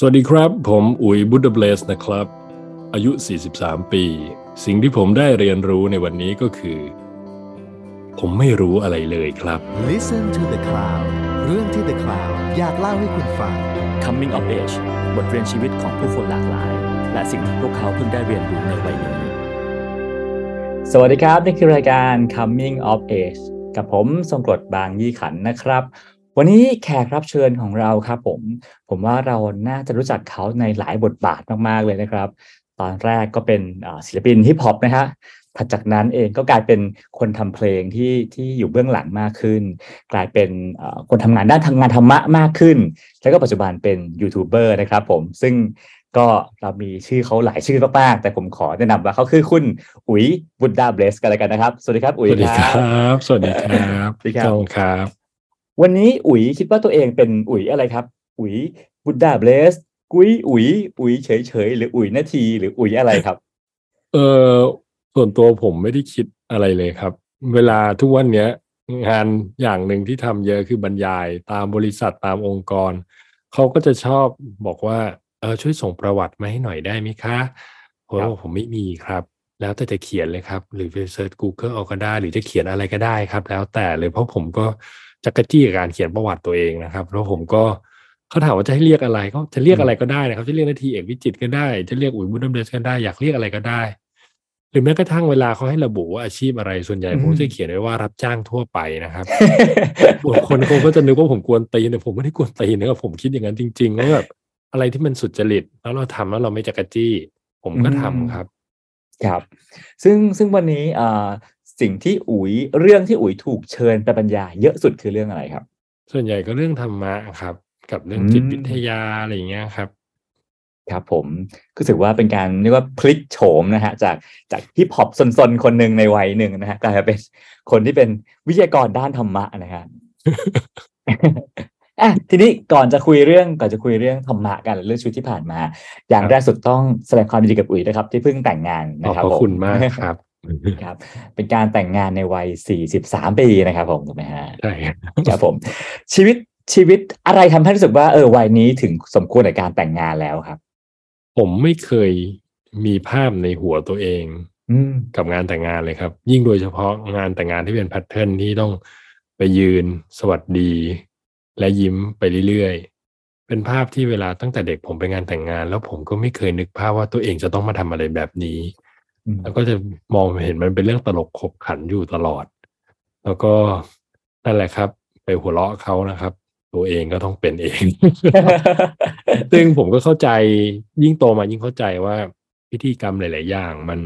สวัสดีครับ ผมอุ๋ยบุดเบลสนะครับ อายุ 43 ปี สิ่งที่ผมได้เรียนรู้ในวันนี้ก็คือ ผมไม่รู้อะไรเลยครับ Listen to the Cloud เรื่องที่ The Cloud อยากเล่าให้คุณฟัง Coming of Age บทเรียนชีวิตของผู้คนหลากหลาย และสิ่งที่พวกเขาเพิ่งได้เรียนรู้ในวัยนี้ สวัสดีครับ นี่คือรายการ Coming of Age กับผมทรงกรดบางยี่ขันนะครับ วันนี้แขกรับเชิญของเราครับผม ผมว่าเราน่าจะรู้จักเขาในหลายบทบาทมากๆเลยนะครับ ตอนแรกก็เป็นอ่าศิลปินฮิปฮอปนะฮะถัดจากนั้นเองก็กลายเป็นคนทำเพลงที่ที่อยู่เบื้องหลังมากขึ้น กลายเป็นเอ่อคนทำงานด้านทำงานธรรมะมากขึ้น แล้วก็ปัจจุบันเป็นยูทูบเบอร์นะครับผมซึ่งก็เรามีชื่อเขาหลายชื่อมากๆแต่ผมขอแนะนำว่าเขาคือคุณอุ๋ยบุดดาเบสกันเลยกันนะครับ สวัสดีครับอุ๋ยสวัสดีคครัรับบสวัสดีครับ สวัสดีครับต้องครับ วันนี้อุ๋ยคิดว่าตัวเองเป็นอุ๋ยอะไรครับ อุ๋ยบุดดาเบสกุ้ยอุ๋ยอุ๋ยเฉยๆหรืออุ๋ยนาทีหรืออุ๋ยอะไรครับ เออส่วนตัวผมไม่ได้คิดอะไรเลยครับ เวลาทุกวันเนี้ย งานอย่างหนึ่งที่ทำเยอะคือบรรยายตามบริษัทตามองค์กรเขาก็จะชอบบอกว่าเออช่วยส่งประวัติมาให้หน่อยได้ไหมคะผมครับบอกผมไม่มีครับ แล้วแต่จะเขียนเลยครับ หรือไปเซิร์ช Google เอาก็ได้ หรือจะเขียนอะไรก็ได้ครับ แล้วแต่เลยเพราะผมก็ จั๊กจี้กับการเขียนประวัติตัวเองนะครับ แล้วผมก็เขาถามว่าจะให้เรียกอะไรก็จะเรียกอะไรก็ได้นะครับ จะเรียกนทีเอกวิจิตรก็ได้ จะเรียกอุ๋ย Buddha Bless ก็ได้ อยากเรียกอะไรก็ได้ หรือแม้กระทั่งเวลาเขาให้ระบุว่าอาชีพอะไร ส่วนใหญ่อืมผมจะเขียนไว้ว่ารับจ้างทั่วไปนะครับคนคงก็จะนึกว่าผมกวนตีนแต่ผมไม่ได้กวนตีนนะครับผมคิดอย่างนั้นจริงๆว่าแบบอะไรที่มันสุดจริต แล้วเราทำแล้วเราไม่จักรจี้ ผมก็ทำครับ ครับ ซึ่งซึ่งวันนี้เอ่อ สิ่งที่อุ๋ยเรื่องที่อุ๋ยถูกเชิญไปบรรยายเยอะสุดคือเรื่องอะไรครับ ส่วนใหญ่ก็เรื่องธรรมะครับ กับเรื่องอืมจิตวิทยาอะไรอย่างเงี้ยครับครับผมก็ถือว่าเป็นการเรียกว่าพลิกโฉมนะฮะจากจากฮิปฮอปซนๆคนหนึ่งในวัยหนึ่งนะฮะกลายมาเป็นคนที่เป็นวิทยากรด้านธรรมะนะฮะอะทีนี้ก่อนจะคุยเรื่องก่อนจะคุยเรื่องธรรมะกันเรื่องชีวิตที่ผ่านมา อย่างครับแรกสุดต้องแสดงความยินดีกับอุ๋ยนะครับ ที่เพิ่งแต่งงานขอบนะครับพระผมคุณมากครับ ครับ เป็นการแต่งงานในวัย 43 ปีนะครับผมถูกไหมฮะใช่ครับครับผม ชีวิตชีวิตอะไรทำให้รู้สึกว่าเออวัยนี้ถึงสมควรในการแต่งงานแล้วครับ ผมไม่เคยมีภาพในหัวตัวเองอืมกับงานแต่งงานเลยครับ ยิ่งโดยเฉพาะงานแต่งงานที่เป็นแพทเทิร์นที่ต้องไปยืน สวัสดี และยิ้มไปเรื่อยๆ เป็นภาพที่เวลาตั้งแต่เด็กผมไปงานแต่งงาน แล้วผมก็ไม่เคยนึกภาพว่าตัวเองจะต้องมาทำอะไรแบบนี้อืม แล้วก็จะมองเห็นมันเป็นเรื่องตลกขบขันอยู่ตลอด แล้วก็นั่นแหละครับ ไปหัวเราะเขานะครับ ตัวเองก็ต้องเป็นเอง ซึ่งผมก็เข้าใจยิ่งโตมายิ่งเข้าใจว่าพิธีกรรมหลาย ๆ อย่างมัน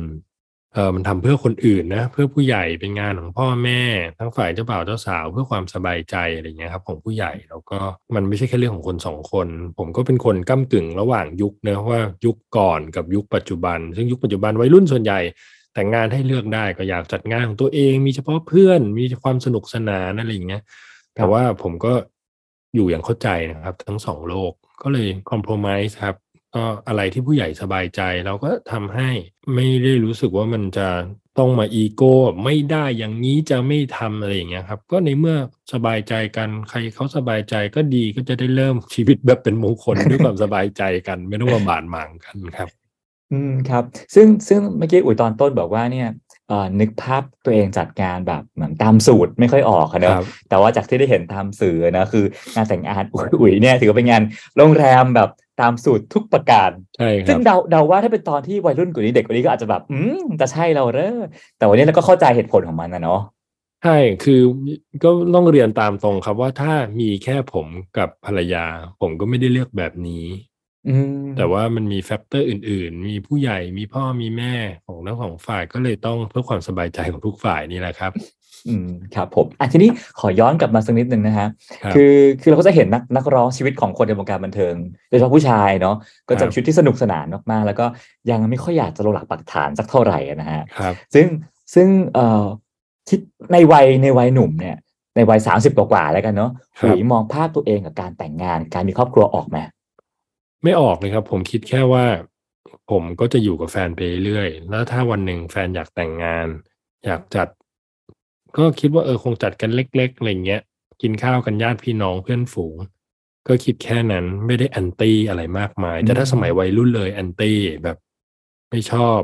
เออมันทำเพื่อคนอื่นนะเพื่อผู้ใหญ่เป็นงานของพ่อแม่ ทั้งฝ่ายเจ้าบ่าวเจ้าสาว เพื่อความสบายใจอะไรเงี้ยครับของผู้ใหญ่แล้วก็มันไม่ใช่แค่เรื่องของคนสองคน ผมก็เป็นคนก้ากึ่งระหว่างยุคนะว่ายุคก่อนกับยุคปัจจุบัน ซึ่งยุคปัจจุบันวัยรุ่นส่วนใหญ่ แต่งงานให้เลือกได้ก็อยากจัดงานของตัวเอง มีเฉพาะเพื่อนมีความสนุกสนานอะไรอย่างเงี้ยแต่ว่าผมก็อยู่อย่างเข้าใจนะครับ ทั้งสองโลกก็เลยคอม p r o m i s e ครับ ก็อะไรที่ผู้ใหญ่สบายใจเราก็ทำให้ไม่ได้รู้สึกว่ามันจะต้องมาอีโก้ไม่ได้อย่างนี้จะไม่ทำอะไรอย่างเงี้ยครับ ก็ในเมื่อสบายใจกันใครเขาสบายใจก็ดีก็จะได้เริ่มชีวิตแบบเป็นมงคลด้วยความสบายใจกัน ไม่ต้องมาบาดหมางกันครับ อืมครับ ซึ่งซึ่งเมื่อกี้อุ๋ยตอนต้นบอกว่าเนี่ยเอ่อนึกภาพตัวเองจัดงานแบบเหมือนตามสูตรไม่ค่อยออกอะเนคอะรับแต่ว่าจากที่ได้เห็นตามสื่อนะคืองานแต่งงานอุ๋ยอุ๋ยเนี่ยถือว่าเป็นงานโรงแรมแบบ ตามสูตรทุกประการใช่ครับ ซึ่งเดาเดาว่าถ้าเป็นตอนที่วัยรุ่นกว่านี้เด็กกว่านี้ก็อาจจะแบบ อืมจะใช่เราเหรอแต่วันนี้เราก็เข้าใจเหตุผลของมันนะเนาะใช่ คือก็ต้องเรียนตามตรงครับว่าถ้ามีแค่ผมกับภรรยา ผมก็ไม่ได้เลือกแบบนี้อืมแต่ว่ามันมี factor อื่น ๆ มีผู้ใหญ่มีพ่อมีแม่ของทั้งสองฝ่ายก็เลยต้องเพื่อความสบายใจของทุกฝ่ายนี่แหละครับ อืมครับผมอะทีนี้ขอย้อนกลับมาสักนิดนึงนะฮะครับคือคือเราก็จะเห็นนักนักร้องชีวิตของคนในวงการบันเทิงโดยเฉพาะผู้ชายเนาะก็จะครับมีชีวิตที่สนุกสนานมากๆแล้วก็ยังไม่ค่อยอยากจะลงหลักปักฐานสักเท่าไหร่อะนะฮะครับซึ่งซึ่งเอ่อคิดในวัยในวัยหนุ่มเนี่ย ในวัยสามสิบกว่าๆแล้วกันเนาะครับหุยมองภาพตัวเองกับการแต่งงาน การมีครอบครัวออกไหมไม่ออกเลยครับ ผมคิดแค่ว่า ผมก็จะอยู่กับแฟนไปเรื่อยๆแล้วถ้าวันหนึ่งแฟนอยากแต่งงาน อยากจัด ก็คิดว่าเออคงจัดกันเล็กๆอะไรเงี้ย กินข้าวกันญาติพี่น้องเพื่อนฝูง ก็คิดแค่นั้นไม่ได้ anti อะไรมากมาย แต่ถ้าสมัยวัยรุ่นเลย anti แบบไม่ชอบ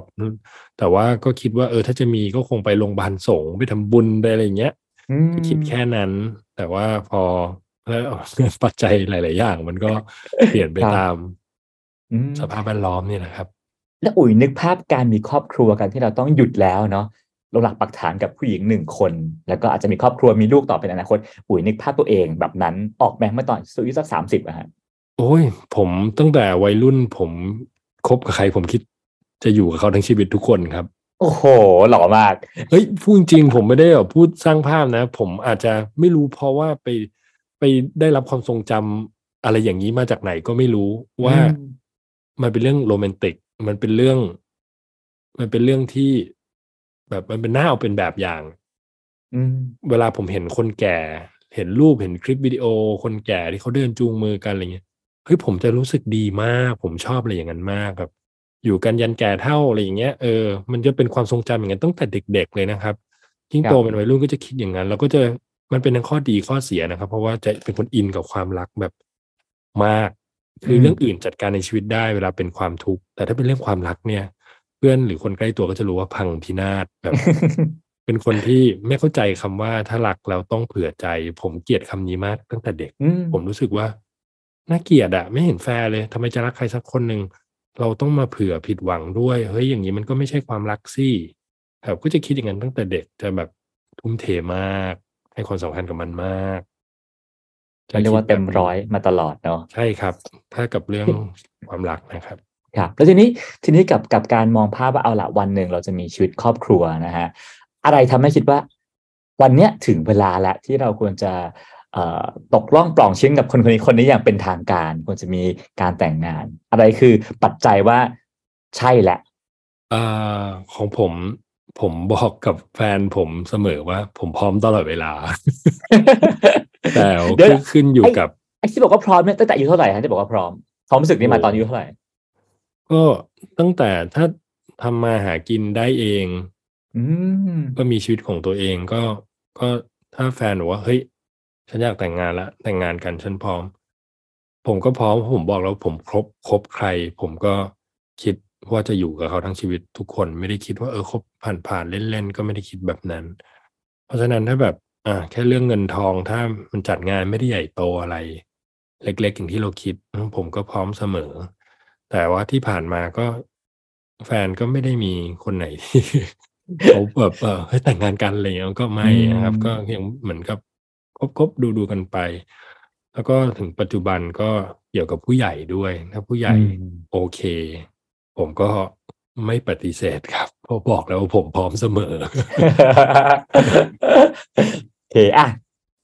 แต่ว่าก็คิดว่าเออถ้าจะมีก็คงไปโรงพยาบาลสงฆ์ไปทำบุญไปอะไรอย่างเงี้ยอืมคิดแค่นั้น แต่ว่าพอแล้วปัจจัยหลาย ๆ อย่าง มันก็เปลี่ยนไปครับตามอืมสภาพแวดล้อมนี่แหละครับ แล้วอุ๋ยนึกภาพการมีครอบครัวกันที่เราต้องหยุดแล้วเนาะ เราหลักปักฐานกับผู้หญิงหนึ่งคน แล้วก็อาจจะมีครอบครัวมีลูกต่อเป็นอนาคตอุ๋ยนึกภาพตัวเองแบบนั้นออกแบบเมื่อตอนอายุสักสามสิบอะฮะโอ้ย ผมตั้งแต่วัยรุ่นผมคบกับใครผมคิดจะอยู่กับเขาทั้งชีวิตทุกคนครับ โอ้โห หล่อมาก เฮ้ยพูดจริงๆผมไม่ได้แบบพูดสร้างภาพนะ ผมอาจจะไม่รู้เพราะว่าไปไปได้รับความทรงจำอะไรอย่างนี้มาจากไหนก็ไม่รู้ว่าอืมมันเป็นเรื่องโรแมนติก มันเป็นเรื่อง มันเป็นเรื่องที่ แบบมันเป็นหน้าเอาเป็นแบบอย่างอืมเวลาผมเห็นคนแก่ เห็นรูปเห็นคลิปวิดีโอ คนแก่ที่เขาเดินจูงมือกันอะไรเงี้ยเฮ้ยผมจะรู้สึกดีมาก ผมชอบอะไรอย่างนั้นมากครับ อยู่กันยันแก่เท่าอะไรอย่างเงี้ยเออมันจะเป็นความทรงจำอย่างนั้นตั้งแต่เด็ก ๆ เลยนะครับยิ่งครับโตเป็นวัยรุ่นก็จะคิดอย่างนั้นแล้วก็จะมันเป็นทั้งข้อดีข้อเสียนะครับ เพราะว่าจะเป็นคนอินกับความรักแบบมาก คือเรื่องอื่นจัดการในชีวิตได้เวลาเป็นความทุกข์แต่ถ้าเป็นเรื่องความรักเนี่ย เพื่อนหรือคนใกล้ตัวก็จะรู้ว่าพังพินาศแบบเป็นคนที่ไม่เข้าใจคำว่าถ้ารักเราต้องเผื่อใจ ผมเกลียดคำนี้มากตั้งแต่เด็กอืมผมรู้สึกว่าน่าเกลียดอะไม่เห็นแฟร์เลยทำไมจะรักใครสักคนหนึ่งเราต้องมาเผื่อผิดหวังด้วยเฮ้ยอย่างนี้มันก็ไม่ใช่ความรักสิครับก็จะคิดอย่างนั้นตั้งแต่เด็กจะแบบทุ่มเทมาก ให้ความสำคัญกับมันมากเรียกว่าเต็มคิดแบบนี้ร้อยมาตลอดเนาะใช่ครับ ถ้ากับเรื่องความรักนะครับ ครับแล้วทีนี้ทีนี้กับกับการมองภาพว่าเอาละวันหนึ่งเราจะมีชีวิตครอบครัวนะฮะอะไรทำให้คิดว่า วันเนี้ยถึงเวลาแล้วที่เราควรจะเอ่อตกล่องปล่องชิ้นกับคนคนนี้คนนี้อย่างเป็นทางการ ควรจะมีการแต่งงาน อะไรคือปัจจัยว่าใช่แหละอ่าของผมผมบอกกับแฟนผมเสมอว่า ผมพร้อมตลอดเวลา แต่เดี๋ยวขึ้นขึ้นอยู่ไอ้กับไอ้ที่บอกว่าพร้อมเนี่ยตั้งแต่อายุเท่าไหร่ฮะที่บอกว่าพร้อมความรู้สึกนี้มาตอนอายุเท่าไหร่ ก็ตั้งแต่ถ้าทำมาหากินได้เองอืมก็มีชีวิตของตัวเองก็ก็ถ้าแฟนบอกว่าเฮ้ย ฉันอยากแต่งงานละแต่งงานกันฉันพร้อม ผมก็พร้อมเพราะผมบอกแล้วผมครบคบใคร ผมก็คิดว่าจะอยู่กับเขาทั้งชีวิตทุกคน ไม่ได้คิดว่าเออคบผ่านผ่านๆเล่นๆก็ไม่ได้คิดแบบนั้น เพราะฉะนั้นถ้าแบบ อ่า แค่เรื่องเงินทองถ้ามันจัดงานไม่ได้ใหญ่โตอะไร เล็กๆอย่างที่เราคิดผมก็พร้อมเสมอ แต่ว่าที่ผ่านมาก็แฟนก็ไม่ได้มีคนไหนที่เขาแบบเออให้ยแต่งงานกันอะไรเงี้ยก็ไม่นะครับอืมก็ยังเหมือนกับคบคบดูดูกันไป แล้วก็ถึงปัจจุบันก็เกี่ยวกับผู้ใหญ่ด้วยถ้าผู้ใหญ่อืมโอเค ผมก็ไม่ปฏิเสธครับเพราะบอกแล้วว่าผมพร้อมเสมอโอเคอะ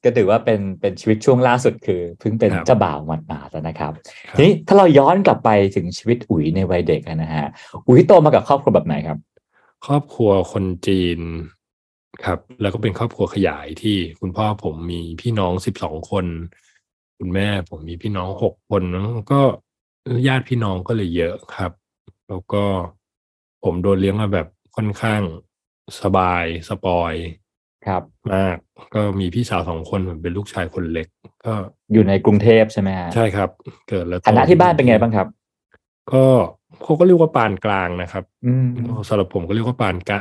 ก็ถือว่าเป็นเป็นชีวิตช่วงล่าสุดคือเพิ่งเป็นครับเจ้าบ่าวหมาดๆแล้วนะครับครับ ทีนี้ถ้าเราย้อนกลับไปถึงชีวิตอุ๋ยในวัยเด็กอะนะฮะอุ๋ยโตมากับครอบครัวแบบไหนครับ ครอบครัวคนจีนครับ แล้วก็เป็นครอบครัวขยายที่คุณพ่อผมมีพี่น้องสิบสองคน คุณแม่ผมมีพี่น้องหกคนแล้วก็ญาติพี่น้องก็เลยเยอะครับ แล้วก็ผมโดนเลี้ยงมาแบบค่อนข้างสบายสปอย ครับ มากก็มีพี่สาวสองคนผมเป็นลูกชายคนเล็ก ก็อยู่ในกรุงเทพใช่ไหมฮะใช่ครับ เกิดแล้วโตฐานะที่บ้านเป็นไงบ้างครับ ก็เขาก็เรียกว่าปานกลางนะครับอืมสำหรับผมก็เรียกว่าปานกะ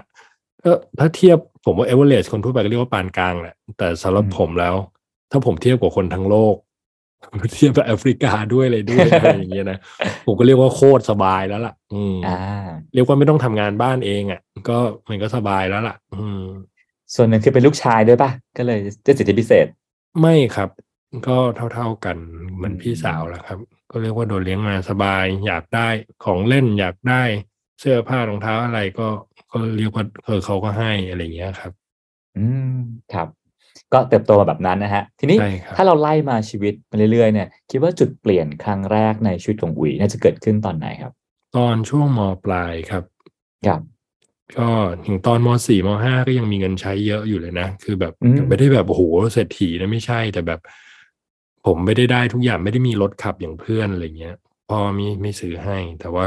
ก็ถ้าเทียบผมว่าเอเวอเรสคนทั่วไปก็เรียกว่าปานกลางแหละแต่สำหรับอืมผมแล้ว ถ้าผมเทียบกับคนทั้งโลกเทียบกับแอฟริกาด้วยเลยด้วยอะไรอย่างเงี้ยนะผมก็เรียกว่าโคตรสบายแล้วล่ะ อืมอ่าเรียกว่าไม่ต้องทำงานบ้านเองอะ ก็มันก็สบายแล้วล่ะ อืม ส่วนหนึ่งคือเป็นลูกชายด้วยป่ะ ก็เลยได้สิทธิพิเศษ ไม่ครับ ก็เท่าๆกันเหมือนอืมพี่สาวแหละครับ ก็เรียกว่าโดนเลี้ยงมาสบาย อยากได้ของเล่นอยากได้เสื้อผ้ารองเท้าอะไรก็ก็เรียกว่าเออเขาก็ให้อะไรอย่างเงี้ยครับ อืมครับ ก็เติบโตมาแบบนั้นนะฮะ ทีนี้ใช่ครับถ้าเราไล่มาชีวิตมาเรื่อยๆเนี่ย คิดว่าจุดเปลี่ยนครั้งแรกในชีวิตของอุ๋ยน่าจะเกิดขึ้นตอนไหนครับ ตอนช่วงมปลายครับครับ ก็ถึงตอนมสี่มห้าก็ยังมีเงินใช้เยอะอยู่เลยนะ คือแบบอืมไม่ได้แบบโอ้โหเศรษฐีนะไม่ใช่ แต่แบบ ผมไม่ได้ได้ทุกอย่างไม่ได้มีรถขับอย่างเพื่อนอะไรเงี้ยพ่อมีไม่ซื้อให้ แต่ว่า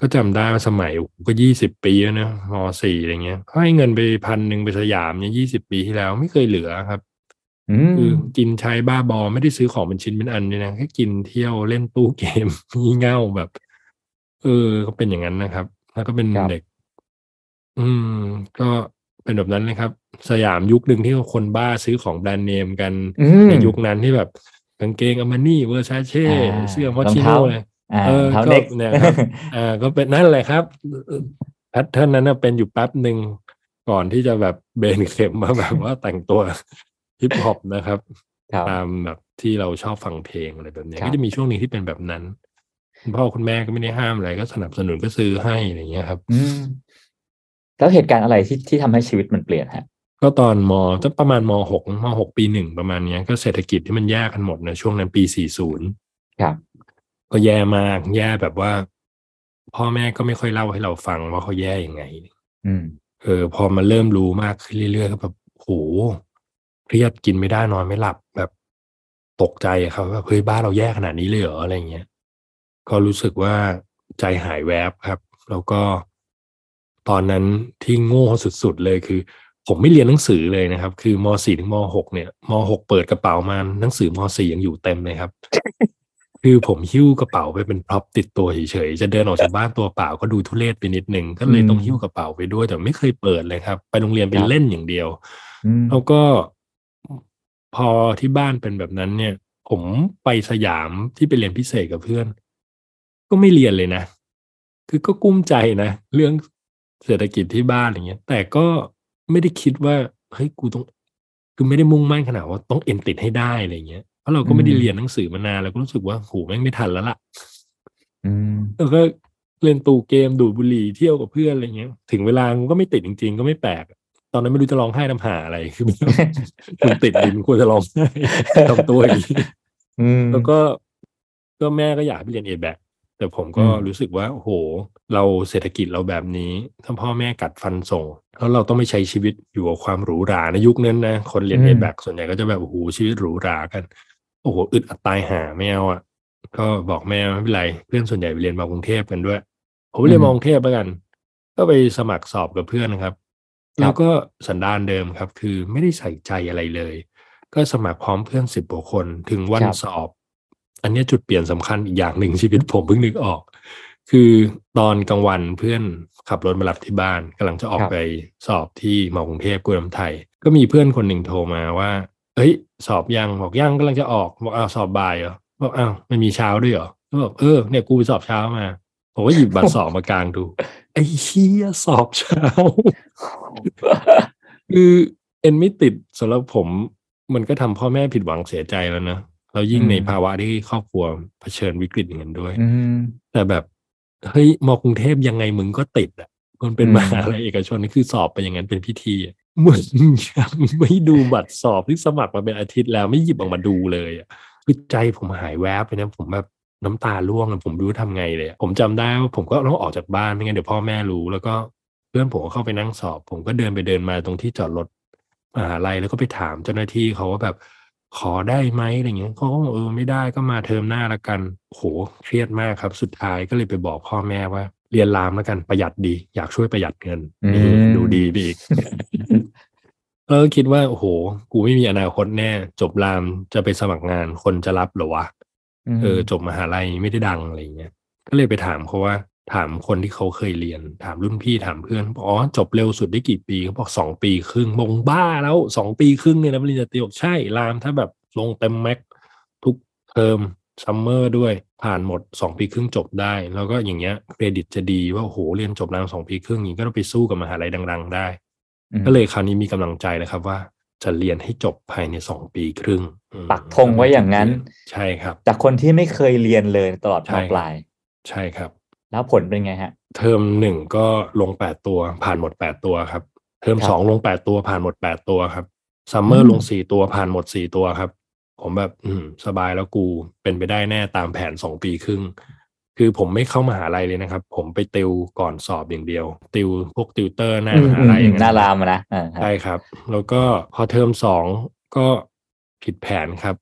ก็จำได้ว่าสมัยโอ้โหก็ยี่สิบปีแล้วนะมสี่อะไรเงี้ยเขาให้เงินไปพันหนึ่งไปสยามเนี่ยยี่สิบปีที่แล้วไม่เคยเหลือครับอืมคือกินใช้บ้าบอไม่ได้ซื้อของเป็นชิ้นเป็นอันเลยนะแค่กินเที่ยวเล่นตู้เกมงี่เง่าแบบ เออก็เป็นอย่างนั้นนะครับ แล้วก็เป็นครับเด็ก อืม ก็เป็นแบบนั้นเลยครับ สยามยุคหนึ่งที่คนบ้าซื้อของแบรนด์เนมกัน อืม ในยุคนั้นที่แบบกางเกงอามานี่เวอร์ซาเช่อ่าเสื้อมอรองชิเท้าโน่เลย อ่าเออเท้าก็เด็ก เนี่ยครับ อ่า ก็เป็นนั่นแหละครับแพทเทิร์นนั้นนะเป็นอยู่แป๊บหนึ่งก่อนที่จะแบบเบนเข็มมาแบบว่าแต่งตัวฮิปฮอปนะครับ ครับ ตามแบบที่เราชอบฟังเพลงอะไรแบบเนี้ยครับก็จะมีช่วงหนึ่งที่เป็นแบบนั้น คุณพ่อคุณแม่ก็ไม่ได้ห้ามอะไรก็สนับสนุนก็ซื้อให้อะไรอย่างเงี้ยครับ อืม แล้วเหตุการณ์อะไรที่ที่ทำให้ชีวิตมันเปลี่ยนฮะ ก็ตอนมจะประมาณมหกมหกปีหนึ่งประมาณเนี้ย ก็เศรษฐกิจที่มันแย่กันหมดนะช่วงนั้นปีสี่ศูนย์ครับก็แย่มากแย่แบบว่า พ่อแม่ก็ไม่ค่อยเล่าให้เราฟังว่าเขาแย่ยังไง อืม เออ พอมาเริ่มรู้มากขึ้นเรื่อยๆก็แบบโหเครียดกินไม่ได้นอนไม่หลับแบบตกใจอะครับว่าเฮ้ยบ้านเราแย่ขนาดนี้เลยเหรออะไรเงี้ย ก็รู้สึกว่าใจหายแวบครับ แล้วก็ ตอนนั้นที่โง่สุดๆเลยคือ ผมไม่เรียนหนังสือเลยนะครับ คือมสี่ถึงมหกเนี่ยมหกเปิดกระเป๋ามาหนังสือมสี่ยังอยู่เต็มเลยครับ คือผมหิ้วกระเป๋าไปเป็นพร็อพติดตัวเฉยๆจะเดินออกจากบ้านตัวเปล่าก็ดูทุเรศไปนิดนึงก็เลยต้องหิ้วกระเป๋าไปด้วยแต่ไม่เคยเปิดเลยครับ ไปโรงเรียนเป็นเล่นอย่างเดียวอืมแล้วก็พอที่บ้านเป็นแบบนั้นเนี่ย ผมไปสยามที่ไปเรียนพิเศษกับเพื่อน ก็ไม่เรียนเลยนะ คือก็กุ้มใจนะ เรื่อง เศรษฐกิจที่บ้านอย่างเงี้ย แต่ก็ไม่ได้คิดว่าเฮ้ยกูต้องคือไม่ได้มุ่งมั่นขนาดว่าต้องเอ็นติดให้ได้อะไรเงี้ยเพราะเราก็ไม่ได้เรียนหนังสือมานานเราก็รู้สึกว่าโหแม่งไม่ทันแล้วล่ะอืมแล้วก็เล่นตูเกมดูดบุหรี่เที่ยวกับเพื่อนอะไรเงี้ย ถึงเวลามันก็ไม่ติดจริง ๆ ก็ไม่แปลกตอนนั้นไม่รู้จะร้องไห้น้ำหาอะไรคือคุณติดดินควรจะร้องไห้ทำตัวอย่างนี้อืมแล้วก็ก็แม่ก็อยากให้ไปเรียนเอแบ แต่ผมก็อืมรู้สึกว่าโอ้โห เราเศรษฐกิจเราแบบนี้ ถ้าพ่อแม่กัดฟันส่งแล้วเราต้องไม่ใช้ชีวิตอยู่กับความหรูหราในยุคนั้นนะคนเรียนเอแบส่วนใหญ่ก็จะแบบโอ้โหชีวิตหรูหรากัน โอ้โหอึดอัดตายหาไม่เอาอะ ก็บอกแม่ไม่เป็นไรเพื่อนส่วนใหญ่ไปเรียนมากรุงเทพกันด้วยผมไปเรียนมากรุงเทพแล้วกัน ก็ไปสมัครสอบกับเพื่อนนะครับ แล้วก็สันดานเดิมครับ คือไม่ได้ใส่ใจอะไรเลย ก็สมัครพร้อมเพื่อนสิบกว่าคนถึงวันครับสอบ อันนี้จุดเปลี่ยนสำคัญอีกอย่างหนึ่งชีวิตผมเพิ่งนึกออก คือตอนกลางวันเพื่อนขับรถมารับที่บ้านกำลังจะออกไปสอบที่มอกรุงเทพกรุงไทย ก็มีเพื่อนคนหนึ่งโทรมาว่า เอ้ย สอบยังบอกยังกำลังจะออกบอกอ้าวสอบบ่ายเหรอบอกอ้าวมันมีเช้าด้วยเหรอก็บอกเออเนี่ยกูไปสอบเช้ามาผมก็หยิบบัตรสอบมากลางดู ไอ้เฮียสอบเช้า คือเอ็นไม่ติดสำหรับผมมันก็ทำพ่อแม่ผิดหวังเสียใจแล้วนะ แล้วยิ่งอืมในภาวะที่ครอบครัวเผชิญวิกฤตอย่างนั้นด้วยอืมแต่แบบเฮ้ยมอกรุงเทพยังไงมึงก็ติดอะมันเป็นอืมมหาลัยเอกชนนี่คือสอบไปอย่างนั้นเป็นพิธีอะเหมือนยังไม่ดูบัตรสอบที่สมัครมาเป็นอาทิตย์แล้วไม่หยิบออกมาดูเลยอะคือใจผมหายแวบไปนะผมแบบน้ำตาร่วงเลยผมไม่รู้ทำไงเลยอะผมจำได้ว่าผมก็ต้องออกจากบ้านไม่งั้นเดี๋ยวพ่อแม่รู้ แล้วก็เพื่อนผมก็เข้าไปนั่งสอบ ผมก็เดินไปเดินมาตรงที่จอดรถมหาลัยแล้วก็ไปถามเจ้าหน้าที่เขาว่าแบบ ขอได้ไหมอะไรเงี้ยเขาก็บอกเออไม่ได้ก็มาเทอมหน้าละกันโหเครียดมากครับ สุดท้ายก็เลยไปบอกพ่อแม่ว่า เรียนรามแล้วกันประหยัดดี อยากช่วยประหยัดเงินอืมนี่ดูดีไปอีกเออคิดว่าโอ้โห กูไม่มีอนาคตแน่ จบรามจะไปสมัครงานคนจะรับเหรอวะเออจบมหาลัยไม่ได้ดังอะไรเงี้ยก็เลยไปถามเขาว่า ถามคนที่เขาเคยเรียน ถามรุ่นพี่ถามเพื่อนบอกอ๋อจบเร็วสุดได้กี่ปีเขาบอกสองปีครึ่งมงบ้าแล้วสองปีครึ่งเนี่ยนะปริญญาตรีบอกใช่รามถ้าแบบลงเต็ม max ทุกเทอม summer ด้วยผ่านหมดสองปีครึ่งจบได้ แล้วก็อย่างเงี้ยเครดิตจะดีว่าโอ้โหเรียนจบรามสองปีครึ่งอย่างนี้ก็ต้องไปสู้กับมหาลัยดัง ๆ ได้อืมก็เลยคราวนี้มีกำลังใจแล้วครับว่าจะเรียนให้จบภายในสองปีครึ่งอืมปักธงไว้อย่างนั้น ใช่ครับ จากคนที่ไม่เคยเรียนเลยตลอดใช่มปลาย ใช่ครับ แล้วผลเป็นไงฮะ เทอมหนึ่งก็ลงแปดตัว ผ่านหมดแปดตัวครับ เทอมครับสองลงแปดตัวผ่านหมดแปดตัวครับซัมเมอร์อืมลงสี่ตัวผ่านหมดสี่ตัวครับ ผมแบบ อืม สบายแล้วกูเป็นไปได้แน่ตามแผนสองปีครึ่ง คือผมไม่เข้ามหาลัยเลยนะครับ ผมไปติวก่อนสอบอย่างเดียว ติวพวกติวเตอร์หน้ามหาลัยอย่างหน้านั้นรามอะนะอ่าครับใช่ครับ แล้วก็พอเทอมสองก็ผิดแผนครับ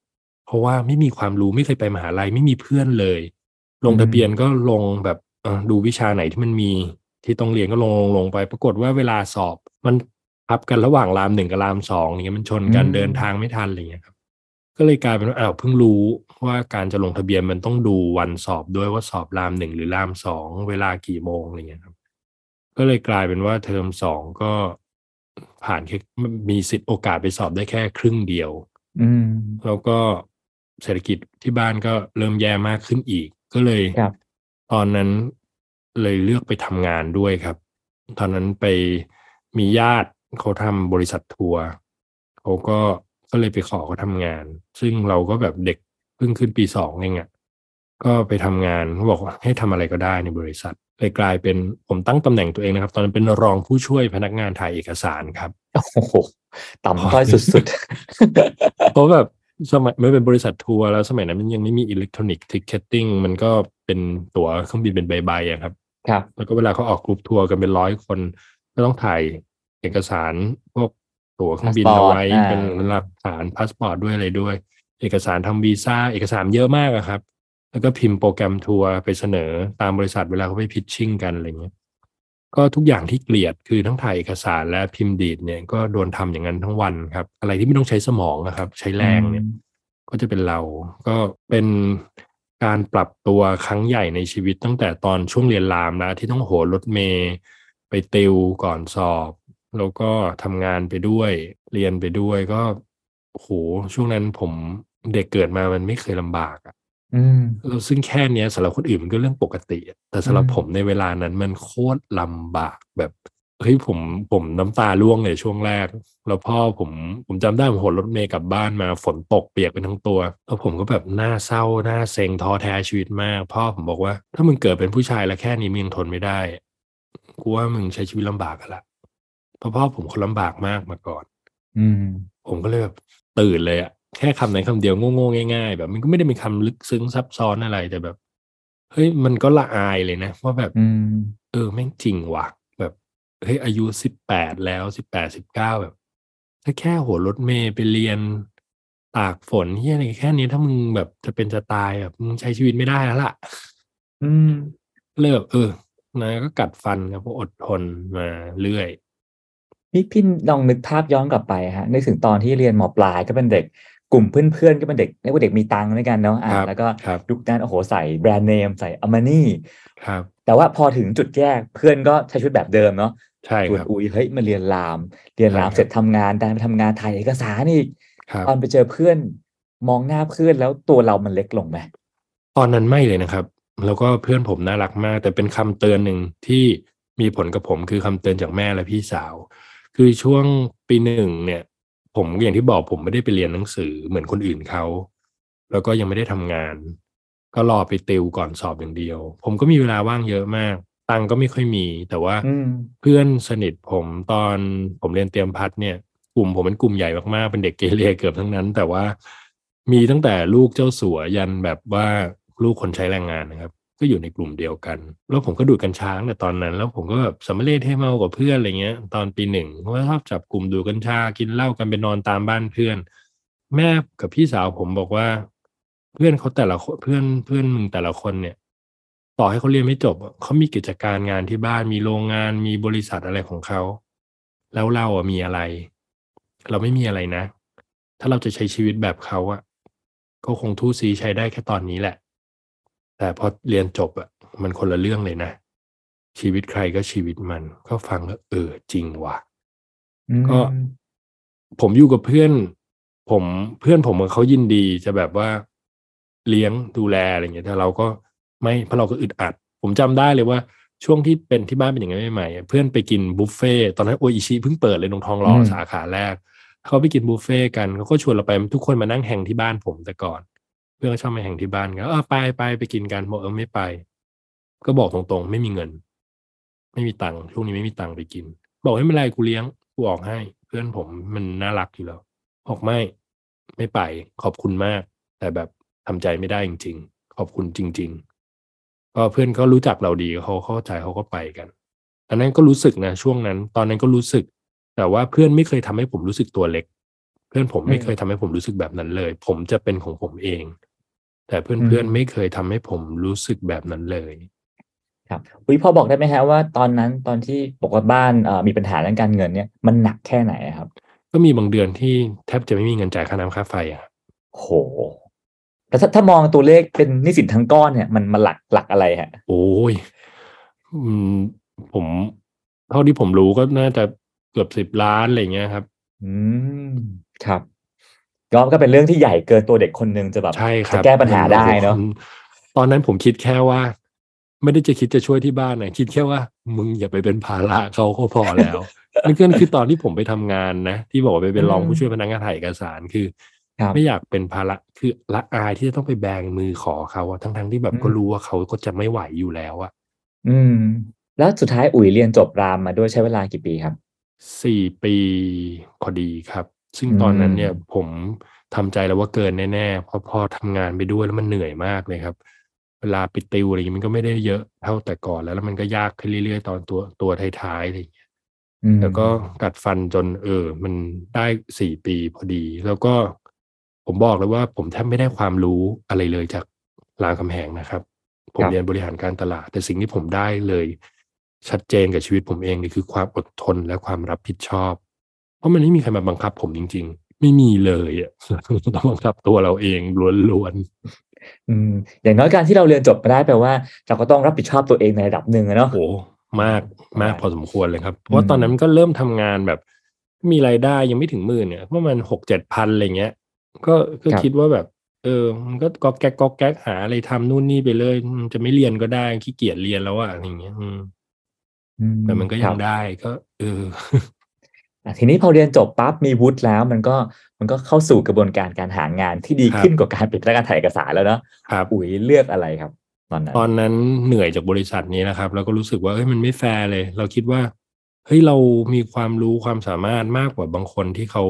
เพราะว่าไม่มีความรู้ไม่เคยไปมหาลัยไม่มีเพื่อนเลย ลงทะเบียนก็ลงแบบเอ่อ ดูวิชาไหนที่มันมีที่ต้องเรียนก็ลงลงลงไป ปรากฏว่าเวลาสอบ มันทับกันระหว่างรามหนึ่งกับรามสองอย่างเงี้ยมันชนกันอืมเดินทางไม่ทันอะไรเงี้ยครับ ก็เลยกลายเป็นว่าอ้าวเพิ่งรู้ว่าการจะลงทะเบียนมันต้องดูวันสอบด้วยว่าสอบรามหนึ่งหรือรามสองเวลากี่โมงอะไรเงี้ยครับ ก็เลยกลายเป็นว่าเทอมสองก็ผ่านแค่มีสิทธิ์โอกาสไปสอบได้แค่ครึ่งเดียว อืมแล้วก็เศรษฐกิจที่บ้านก็เริ่มแย่มากขึ้นอีก ก็เลยครับ ตอนนั้นเลยเลือกไปทำงานด้วยครับ ตอนนั้นไปมีญาติเขาทำบริษัททัวร์เขาก็ก็เลยไปขอเขาทำงาน ซึ่งเราก็แบบเด็กเพิ่งขึ้นปีสองเองอะ่ะก็ไปทำงานเขาบอกว่าให้ทำอะไรก็ได้ในบริษัทเลยกลายเป็นผมตั้งตำแหน่งตัวเองนะครับ ตอนนั้นเป็นรองผู้ช่วยพนักงานถ่ายเอกสารครับโอ้โหต่ำต้อยสุดเพราะแบบ สมัยมันเป็นบริษัททัวร์แล้วสมัยนั้นมันยังไม่มี electronic ticketing มันก็เป็นตั๋วเครื่องบินเป็นใบๆอะครับๆครับ แล้วก็เวลาเขาออกกรุ๊ปทัวร์กันเป็นร้อยคน ก็ต้องถ่ายเอกสารพวกตั๋วเครื่องบิน passport เอาไว้อ่าเป็นหลักฐานพาสปอร์ตด้วยอะไรด้วย เอกสารทำวีซ่าเอกสารเยอะมากอะครับ แล้วก็พิมพ์โปรแกรมทัวร์ไปเสนอตามบริษัทเวลาเขาไปพิชชิ่งกันอะไรเงี้ย ก็ทุกอย่างที่เกลียดคือทั้งถ่ายเอกสารและพิมพ์ดีดเนี่ยก็โดนทำอย่างนั้นทั้งวันครับ อะไรที่ไม่ต้องใช้สมองนะครับ ใช้แรงเนี่ย ก็จะเป็นเราก็เป็นการปรับตัวครั้งใหญ่ในชีวิตตั้งแต่ตอนช่วงเรียนรามนะที่ต้องโหนรถเมย์ไปติวก่อนสอบ แล้วก็ทำงานไปด้วย เรียนไปด้วยก็โหช่วงนั้นผมเด็กเกิดมามันไม่เคยลำบากอะ อืมแล้วซึ่งแค่เนี้ยสำหรับคนอื่นมันก็เรื่องปกติอะแต่สำหรับอืมผมในเวลานั้นมันโคตรลำบากแบบเฮ้ยผมผมน้ำตาร่วงเลยช่วงแรก แล้วพ่อผมผมจำได้ผมโหนรถเมย์กลับบ้านมาฝนตกเปียกไปทั้งตัว แล้วผมก็แบบหน้าเศร้าหน้าเซ็งท้อแท้ชีวิตมาก พ่อผมบอกว่า ถ้ามึงเกิดเป็นผู้ชายแล้วแค่นี้มึงยังทนไม่ได้กูว่ามึงใช้ชีวิตลำบากกันละเพราะพ่อผมคนลำบากมากมาก่อน อืม ผมก็เลยแบบตื่นเลยอะ แค่คำไหนคำเดียวโง่ๆง่าย ๆ แบบมันก็ไม่ได้มีคำลึกซึ้งซับซ้อนอะไรแต่แบบ เฮ้ยมันก็ละอายเลยนะว่าแบบอืมเออแม่งจริงว่ะ แบบเฮ้ยอายุสิบแปดแล้วสิบแปดสิบเก้าแบบ ถ้าแค่หัวรถเมย์ไปเรียนตากฝนที่อะไรแค่นี้ถ้ามึงแบบจะเป็นจะตายแบบมึงใช้ชีวิตไม่ได้แล้วล่ะ อืมเลยแบบเออนะก็กัดฟันครับก็อดทนมาเรื่อยพี่พี่ลองนึกภาพย้อนกลับไปฮะนึกถึงตอนที่เรียนมปลายก็เป็นเด็ก กลุ่มเพื่อนๆก็เป็นเด็กเรียกว่าเด็กมีตังค์ด้วยกันเนาะอะครับแล้วก็ครับยุคนั้นโอ้โหใส่แบรนด์เนมใส่อามานี่ครับแต่ว่าพอถึงจุดแยกเพื่อนก็ใช้ชีวิตแบบเดิมเนาะใช่ชวนครับอุยเฮ้ยมาเรียนราม เรียนรามใช่ครับเสร็จทำงานดันไปทำงานถ่ายเอกสารอีกครับตอนไปเจอเพื่อนมองหน้าเพื่อนแล้วตัวเรามันเล็กลงไหมตอนนั้นไม่เลยนะครับ แล้วก็เพื่อนผมน่ารักมาก แต่เป็นคำเตือนหนึ่งที่มีผลกับผมคือคำเตือนจากแม่และพี่สาว คือช่วงปีหนึ่งเนี่ย ผมอย่างที่บอกผมไม่ได้ไปเรียนหนังสือเหมือนคนอื่นเขาแล้วก็ยังไม่ได้ทำงาน ก็รอไปติวก่อนสอบอย่างเดียว ผมก็มีเวลาว่างเยอะมาก ตังค์ก็ไม่ค่อยมี แต่ว่าอืมเพื่อนสนิทผมตอนผมเรียนเตรียมพัดเนี่ย กลุ่มผมเป็นกลุ่มใหญ่มากๆเป็นเด็กเกเรเกือบทั้งนั้น แต่ว่ามีตั้งแต่ลูกเจ้าสัวยันแบบว่าลูกคนใช้แรงงานนะครับ ก็อยู่ในกลุ่มเดียวกัน แล้วผมก็ดูดกัญชาแต่ตอนนั้น แล้วผมก็แบบสำเร็จให้เมากับเพื่อนอะไรเงี้ย ตอนปีหนึ่งว่าชอบจับกลุ่มดูดกัญชากินเหล้ากันไปนอนตามบ้านเพื่อน แม่กับพี่สาวผมบอกว่า เพื่อนเขาแต่ละเพื่อนเพื่อนมึงแต่ละคนเนี่ย ต่อให้เขาเรียนไม่จบเขามีกิจการงานที่บ้านมีโรงงานมีบริษัทอะไรของเขาแล้วเราอะมีอะไร เราไม่มีอะไรนะ ถ้าเราจะใช้ชีวิตแบบเขาอะก็คงทู่ซีใช้ได้แค่ตอนนี้แหละ แต่พอเรียนจบอะมันคนละเรื่องเลยนะ ชีวิตใครก็ชีวิตมัน ก็ฟังแล้วเออจริงว่ะอืมก็ผมอยู่กับเพื่อน ผมเพื่อนผมเขายินดีจะแบบว่าเลี้ยงดูแลอะไรเงี้ยแต่เราก็ไม่เพราะเราก็อึดอัด ผมจำได้เลยว่าช่วงที่เป็นที่บ้านเป็นอย่างนั้นใหม่ๆอะเพื่อนไปกินบุฟเฟ่ต์ตอนนั้นโออิชิเพิ่งเปิดเลยตรงทองหล่ออมสาขาแรกเขาไปกินบุฟเฟ่ต์กันเขาก็ชวนเราไปทุกคนมานั่งแห่งที่บ้านผมแต่ก่อน เพื่อนชอบมาแห่งที่บ้านกันเออไปไปไปกินกันบอกเออไม่ไป ก็บอกตรงๆ ไม่มีเงิน ไม่มีตังค์ช่วงนี้ไม่มีตังค์ไปกิน บอกไม่เป็นไรกูเลี้ยงกูออกให้ เพื่อนผมมันน่ารักอยู่แล้วบอกไม่ ไม่ไปขอบคุณมาก แต่แบบทำใจไม่ได้จริง ๆ ขอบคุณจริง ๆ ก็เพื่อนก็รู้จักเราดีเขาเข้าใจเขาก็ไปกัน อันนั้นก็รู้สึกนะช่วงนั้น ตอนนั้นก็รู้สึก แต่ว่าเพื่อนไม่เคยทำให้ผมรู้สึกตัวเล็ก เพื่อนผมไม่เคยทำให้ผมรู้สึกแบบนั้นเลย ผมจะเป็นของผมเอง แต่เพื่อนเพื่อนๆไม่เคยทำให้ผมรู้สึกแบบนั้นเลย ครับอุ้ยพอบอกได้ไหมฮะว่าตอนนั้นตอนที่บอกว่าบ้านเอ่อมีปัญหาเรื่องการเงินเนี่ยมันหนักแค่ไหนอะครับ ก็มีบางเดือนที่แทบจะไม่มีเงินจ่ายค่าน้ำค่าไฟอะครับโหแต่ถ้าถ้ามองตัวเลขเป็นหนี้สินทั้งก้อนเนี่ยมันมันหลักหลักอะไรฮะ โอ้ยอืมผมเท่าที่ผมรู้ก็น่าจะเกือบสิบล้านอะไรเงี้ยครับ อืมครับ ก็ก็เป็นเรื่องที่ใหญ่เกินตัวเด็กคนหนึ่งจะแบบใช่คจะรับแก้ปัญหาได้เนาะอืมตอนนั้นผมคิดแค่ว่า ไม่ได้จะคิดจะช่วยที่บ้านนะคิดแค่ว่า มึงอย่าไปเป็นภาระเขาก็พอแล้วนั่นก็คือตอนที่ผมไปทำงานนะ ที่บอกว่าไปเป็นรองผู้ช่วยพนักงานถ่ายเอกสารคือครับไม่อยากเป็นภาระคือละอายที่จะต้องไปแบงมือขอเขาอะทั้งๆที่แบบอืมก็รู้ว่าเขาก็จะไม่ไหวอยู่แล้วอะอืม แล้วสุดท้ายอุ๋ยเรียนจบรามมาด้วยใช้เวลากี่ปีครับสี่ปีพอดีครับ ซึ่งอืมตอนนั้นเนี่ยผมทำใจแล้วว่าเกินแน่ๆเพราะพอทำงานไปด้วยแล้วมันเหนื่อยมากเลยครับ เวลาไปติวอะไรอย่างงี้มันก็ไม่ได้เยอะเท่าแต่ก่อนแล้วแล้วมันก็ยากขึ้นเรื่อยๆ ตอนตัวตัวท้ายๆอะไรอย่างเงี้ยอืมแล้วก็กัดฟันจนเออ มันได้สี่ปีพอดี แล้วก็ผมบอกเลยว่าผมแทบไม่ได้ความรู้อะไรเลยจากรามคำแหงนะครับ ผมเรียนบริหารการตลาด แต่สิ่งที่ผมได้เลย ชัดเจนกับชีวิตผมเองเลยคือความอดทนและความรับผิดชอบ เพราะมันไม่มีใครมาบังคับผมจริง ๆ ไม่มีเลยอะต้องบังคับตัวเราเองล้วนอืมอย่างน้อยการที่เราเรียนจบมาได้แปลว่า เราก็ต้องรับผิดชอบตัวเองในระดับหนึ่งอะๆเนาะโอ้มากมากใช่พอสมควรเลยครับ เพราะว่าตอนนั้นก็เริ่มทำงานแบบ มีรายได้ยังไม่ถึงหมื่นเนี่ยประมาณหกเจ็ดพันอะไรเงี้ย ก็ก็คิดว่าแบบ เออ มันก็ก๊อกแก๊กก๊อกแก๊กหาอะไรทำนู่นนี่ไปเลยอืมจะไม่เรียนก็ได้ขี้เกียจเรียนแล้วอะอะไรเงี้ยอืมอืแต่มันก็คยัรังบได้ก็ เอออะ ทีนี้พอเรียนจบปั๊บมีวุฒิแล้วมันก็มันก็เข้าสู่กระบวนการการหางานที่ดีครับขึ้นกว่าการเป็นพนักงานถ่ายเอกสารแล้วเนาะครับอุ๋ยเลือกอะไรครับ ตอนนั้น ตอนนั้นเหนื่อยจากบริษัทนี้นะครับ แล้วก็รู้สึกว่าเฮ้ยมันไม่แฟร์เลย เราคิดว่าเฮ้ยเรามีความรู้ความสามารถมากกว่าบางคนที่เขา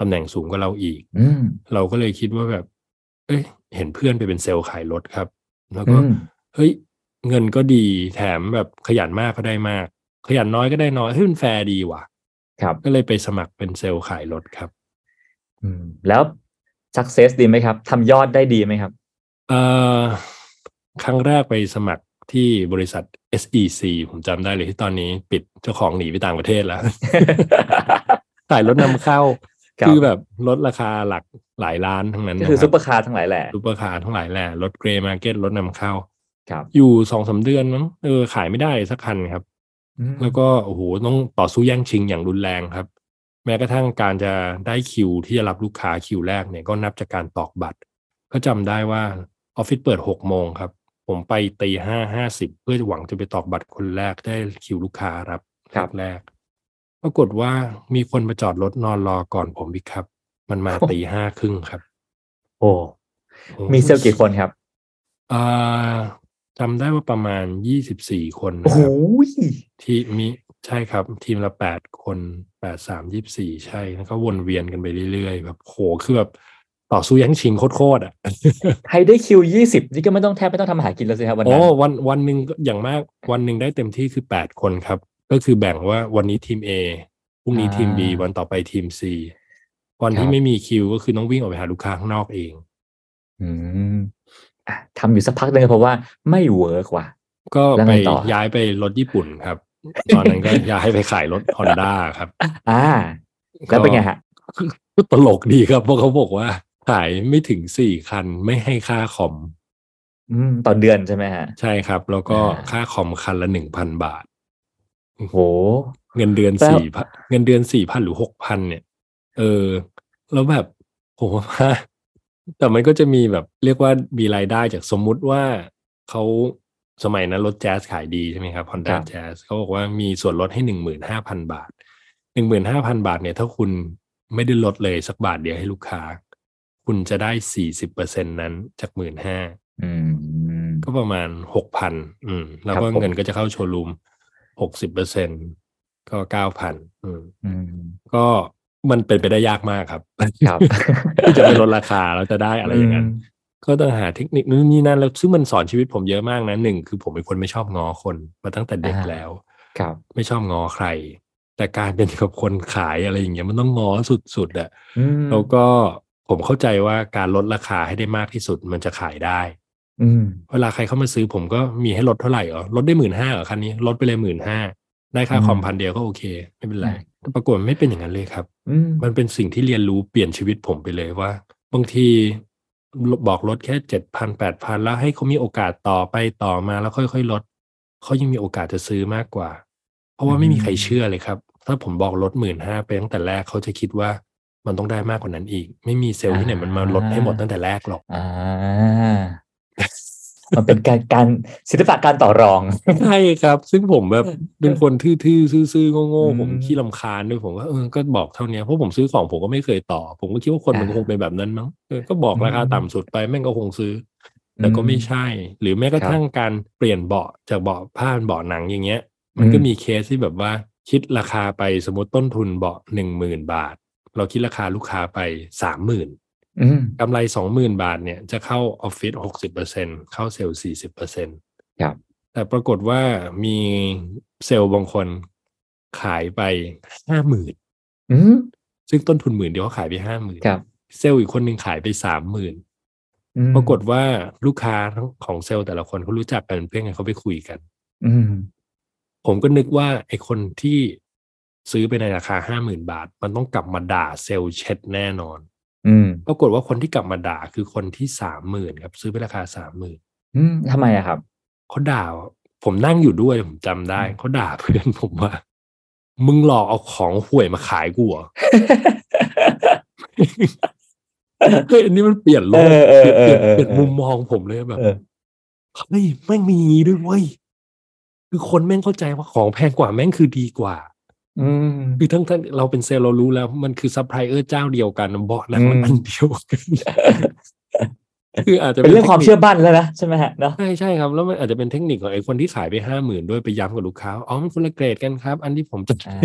ตำแหน่งสูงกว่าเราอีกอืมเราก็เลยคิดว่าแบบ เอ้ยเห็นเพื่อนไปเป็นเซลล์ขายรถครับ แล้วก็อืมเฮ้ยเงินก็ดีแถมแบบขยันมากก็ได้มาก ขยันน้อยก็ได้น้อยเฮ้ยมันแฟร์ดีว่ะ ครับก็เลยไปสมัครเป็นเซลล์ขายรถครับ อืม แล้ว success ดีไหมครับทำยอดได้ดีไหมครับเอ่อครั้งแรกไปสมัครที่บริษัท SEC ผมจำได้เลยที่ตอนนี้ปิดเจ้าของหนีไปต่างประเทศแล้วขายรถนำเข้าครับคือแบบลดราคาหลักหลายล้านทั้งนั้นก็นะคือครับซุปเปอร์คาร์ทั้งหลายแหละซุปเปอร์คาร์ทั้งหลายแหละรถ grey market รถนำเข้า ครับ อยู่สองสาเดือนมั้งเออขายไม่ได้สักคันครับอืม แล้วก็โอ้โหต้องต่อสู้แย่งชิงอย่างรุนแรงครับ แม้กระทั่งการจะได้คิวที่จะรับลูกค้าคิวแรกเนี่ยก็นับจากการตอกบัตร ก็จำได้ว่าออฟฟิศเปิดหกโมงครับ ผมไปตีห้าห้าสิบเพื่อหวังจะไปตอกบัตรคนแรกได้คิวลูกค้ารับครับแรกๆปรากฏว่ามีคนมาจอดรถนอนรอก่อนผมอีกครับ มันมาตีห้าครึ่งครับ โอ้โอ้มีเซลล์กี่คนครับอ่า จำได้ว่าประมาณยี่สิบสี่คนโอ้นะโหครับที่มีใช่ครับ ทีมละแปดคนแปดสามยี่บสี่ใช่แล้วก็วนเวียนกันไปเรื่อยๆแบบโหคือแบบต่อสู้แย่งชิงโคตรๆอะใครได้คิวยี่สิบนี่ก็ไม่ต้องแทบไม่ต้องทำอาหารกินแล้วสิครับวันโอ้นั้นวันวันหนึ่งก็อย่างมากวันหนึ่งได้เต็มที่คือแปดคนครับ ก็คือแบ่งว่าวันนี้ทีม A พรุ่งนี้ทีม B วันต่อไปทีม C วันที่ไม่มีคิวก็คือต้องวิ่งออกไปหาลูกค้าข้างนอกเอง อืมอะ ทำอยู่สักพักหนึ่งเพราะว่าไม่เวิร์กว่ะก็แล้วไปไงต่อย้ายไปรถญี่ปุ่นครับ ตอนนั้นก็ย้ายไปขายรถฮอนด้าครับ อ่า แล้วเป็นไงฮะก็ตลกดีครับเพราะเขาบอกว่าขายไม่ถึงสี่คันไม่ให้ค่าคอมอืมต่อเดือนใช่ไหมฮะ ใช่ครับ แล้วก็อ่าค่าคอมคันละหนึ่งพันบาทโห เงินเดือนแปลสี่พันเงินเดือนสี่พันหรือหกพันเนี่ย เออ แล้วแบบผมว่า แต่มันก็จะมีแบบเรียกว่ามีรายได้จากสมมุติว่าเขาสมัยนั้นรถแจ๊สขายดีใช่ไหมครับ Honda ครับ Jazz เขาบอกว่ามีส่วนลดให้หนึ่งหมื่นห้าพันบาทหนึ่งหมื่นห้าพันบาทเนี่ยถ้าคุณไม่ได้ลดเลยสักบาทเดียวให้ลูกค้า คุณจะได้สี่สิบเปอร์เซ็นนั้นจากหมื่นห้าอืมก็ประมาณหกพันอืม แล้วก็ครับผมเงินก็จะเข้าโชว์รูมหกสิบเปอร์เซ็นก็เก้าพันอืมอืมก็ มันเป็นไปได้ยากมากครับครับที่จะไม่ลดราคาแล้วจะได้อะไรอย่างนั้นมก็ต้องหาเทคนิคนู่นนี่นั่นแล้วซึ่งมันสอนชีวิตผมเยอะมากนะหนึ่งคือผมเป็นคนไม่ชอบง้อคนมาตั้งแต่เด็กอ่าแล้ว ครับ ไม่ชอบง้อใคร แต่การเป็นกับคนขายอะไรอย่างเงี้ยมันต้องง้อสุดๆอะอืมแล้วก็ผมเข้าใจว่าการลดราคาให้ได้มากที่สุดมันจะขายได้อืมเวลาใครเข้ามาซื้อผมก็มีให้ลดเท่าไหร่เหรอลดได้หมื่นห้าเหรอคันนี้ลดไปเลยหมื่นห้า ได้ค่าอืมคอมพันเดียวก็โอเค ไม่เป็นไรอืมแต่ปรากฏมันไม่เป็นอย่างนั้นเลยครับอืมมันเป็นสิ่งที่เรียนรู้เปลี่ยนชีวิตผมไปเลยว่า บางทีบอกลดแค่เจ็ดพันแปดพันแล้วให้เขามีโอกาสต่อไปต่อมาแล้วค่อยๆลดเขายังมีโอกาสจะซื้อมากกว่า เพราะว่าไม่มีใครเชื่อเลยครับ ถ้าผมบอกลดหมื่นห้าไปตั้งแต่แรกเขาจะคิดว่ามันต้องได้มากกว่านั้นอีก ไม่มีเซลล์ที่ไหนมันมาลดให้หมดตั้งแต่แรกหรอกอ่า มันเป็นการการศิลปะการต่อรองใช่ครับ ซึ่งผมแบบเป็นคนทื่อๆซื่อๆโง่อืมๆผมขี้ลำคาญด้วยผมว่าเออก็บอกเท่านี้เพราะผมซื้อของผมก็ไม่เคยต่อ ผมก็คิดว่าคนมันอ่าคงเป็นแบบนั้นมั้งเออก็บอกราคาอืมต่ำสุดไปแม่งก็คงซื้อแต่ก็ไม่ใช่ หรือแม้กระทั่งการเปลี่ยนเบาะจากเบาะผ้าเป็นเบาะหนังอย่างเงี้ย มันก็อืมมีเคสที่แบบว่าคิดราคาไปสมมติต้นทุนเบาะหนึ่งหมื่นบาท เราคิดราคาลูกค้าไปสามหมื่นอืม กำไรสองหมื่นบาทเนี่ยจะเข้าออฟฟิศหกสิบเปอร์เซ็นเข้าเซลล์สี่สิบเปอร์เซ็นครับ แต่ปรากฏว่ามีเซลล์บางคนขายไปห้าหมื่นอืมซึ่งต้นทุนหมื่นเดียวเขาขายไปห้าหมื่นครับเซลล์อีกคนหนึ่งขายไปสามหมื่นอืมปรากฏว่าลูกค้าทั้งของเซลล์แต่ละคนเขารู้จักกันเป็นเพื่อนกันเขาไปคุยกัน อืมผมก็นึกว่าไอ้คนที่ซื้อไปในราคาห้าหมื่นบาท มันต้องกลับมาด่าเซลล์เช็ดแน่นอนอืม ปรากฏว่าคนที่กลับมาด่าคือคนที่สามหมื่นครับ ซื้อไปราคาสามหมื่นอืมทำไมอะครับเขาด่า ผมนั่งอยู่ด้วยผมจำได้อืมเขาด่าเพื่อนผมว่า มึงหลอกเอาของห่วยมาขายกูเหรอเฮ้ยอันนี้มันเปลี่ยนโลกเออเออเปลี่ยนเออเปลี่ยนเออมุมมองผมเลยแบบเออเฮ้ยแม่งมีอย่างงี้ด้วยเว้ยคือคนแม่งเข้าใจว่าของแพงกว่าแม่งคือดีกว่าอืม คือทั้งทั้งเราเป็นเซลล์เรารู้แล้ว มันคือซัพพลายเออร์เจ้าเดียวกันเบาะหนังมันอืมอันเดียวกันคืออาจจะเป็นเรื่องเทคนิคความเชื่อมั่นแล้วนะใช่ไหมฮะเนาะใช่ใช่ครับ แล้วมันอาจจะเป็นเทคนิคของไอ้คนที่ขายไปห้าหมื่นด้วยไปย้ำกับลูกค้าอ๋อมันคนละเกรดกันครับ อันที่ผมจะอ่า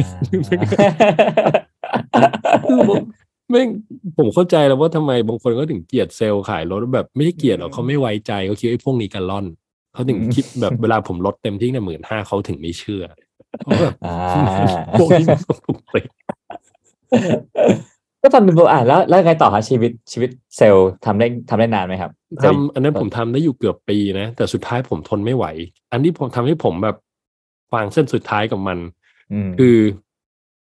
คือผมแม่งผมเข้าใจแล้วว่าทำไมบางคนก็ถึงเกลียดเซลล์ขายรถแบบไม่ได้เกลียดหรอกเขาไม่ไว้ใจเขาคิดว่าไอ้พวกนี้กันล่อนเขาถึงคิดแบบเวลาผมลดเต็มที่เนี่ยหมื่นห้าเขาถึงไม่เชื่อเพราะแบบอ่าพวกนี้มันก็ถูกเตะก็ฟังดูอ่านแล้วแล้วไงต่อฮะชีวิตชีวิตเซลล์ทำได้ทำได้นานไหมครับเซลล์ทำอันนั้นผมทำได้อยู่เกือบปีนะ แต่สุดท้ายผมทนไม่ไหว อันที่ผมทำให้ผมแบบวางเส้นสุดท้ายกับมันอืมคือ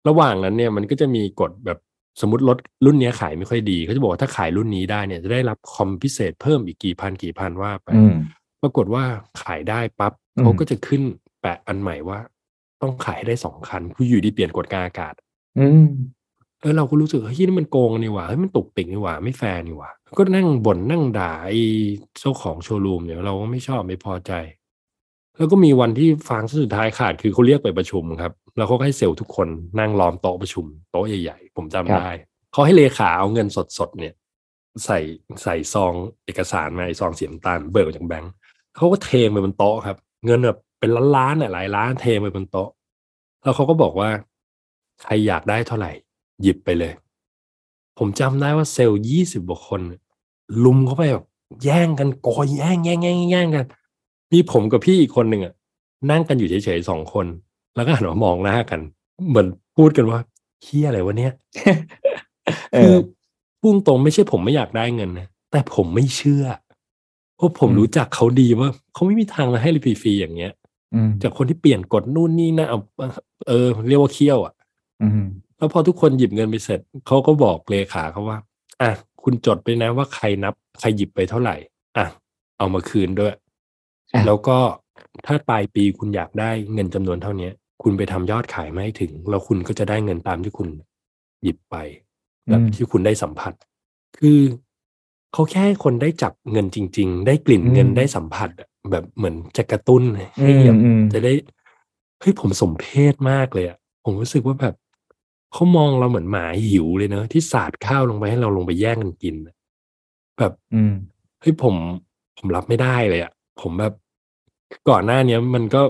ระหว่างนั้นเนี่ยมันก็จะมีกฎแบบสมมติรถรุ่นเนี้ยขายไม่ค่อยดีเขาจะบอกว่าถ้าขายรุ่นนี้ได้เนี่ยจะได้รับคอมพิเศษเพิ่มอีกกี่พันกี่พันว่าไปอืมปรากฏว่าขายได้ปั๊บอืมเขาก็จะขึ้นแปะอันใหม่ว่า ต้องขายให้ได้สองคันผู้อยู่ดีเปลี่ยนกฎการอากาศ อืมเออเราก็รู้สึกเฮ้ยนี่มันโกงนี่หว่าเฮ้ยมันตุกติกนี่หว่าไม่แฟร์นี่หว่าก็นั่งบ่นนั่งด่าไอ้เจ้าของโชว์รูมเนี่ยเราก็ไม่ชอบไม่พอใจ แล้วก็มีวันที่ฟังสุดท้ายขาดคือเขาเรียกไปประชุมครับ แล้วเขาก็ให้เซลล์ทุกคนนั่งล้อมโต๊ะประชุมโต๊ะใหญ่ๆ ผมจำครับได้เขาให้เลขาเอาเงินสดๆเนี่ย ใส่ใส่ซองเอกสารมาไอ้ซองสีน้ำตาลเบิกออกจากแบงค์เขาก็เทไปบนโต๊ะครับ เงินแบบ เป็นล้านๆน่ะหลายล้านเทไปบนโต๊ะ แล้วเขาก็บอกว่า ใครอยากได้เท่าไหร่ หยิบไปเลย ผมจำได้ว่าเซลล์ยี่สิบกว่าคน ลุมเข้าไปแบบแย่งกันโกยแย่งแย่งแย่งแย่งกัน มีผมกับพี่อีกคนหนึ่งอะนั่งกันอยู่เฉยๆสองคน แล้วก็หันมามองหน้ากัน เหมือนพูดกันว่าเฮียอะไรวะเนี่ยเอคืออพุ่งตรงไม่ใช่ผมไม่อยากได้เงินนะแต่ผมไม่เชื่อเพราะผมอืมรู้จักเขาดีว่าเขาไม่มีทางมาให้เลยฟรีๆอย่างเงี้ยอืม จากคนที่เปลี่ยนกฎนู่นนี่นะเอาเออเรียกว่าเคี่ยว อะอืมแล้วพอทุกคนหยิบเงินไปเสร็จเขาก็บอกเลขาเขาว่า อะคุณจดไปนะว่าใครนับ ใครหยิบไปเท่าไหร่ อะ เอามาคืนด้วยอะแล้วก็ถ้าปลายปีคุณอยากได้เงินจำนวนเท่าเนี้ย คุณไปทำยอดขายไม่ถึง แล้วคุณก็จะได้เงินตามที่คุณหยิบไปแบบที่คุณได้สัมผัส คือเขาแค่ให้คนได้จับเงินจริง ๆ ได้กลิ่นเงินได้สัมผัสอะ แบบเหมือนจะกระตุ้นให้แบบอืมจะได้เฮ้ยผมสมเพชมากเลยอะผมรู้สึกว่าแบบเขามองเราเหมือนหมาหิวเลยเนอะที่สาดข้าวลงไปให้เราลงไปแย่งกันกินอะแบบอืมเฮ้ยผมผมรับไม่ได้เลยอะผมแบบก่อนหน้าเนี้ยมันก็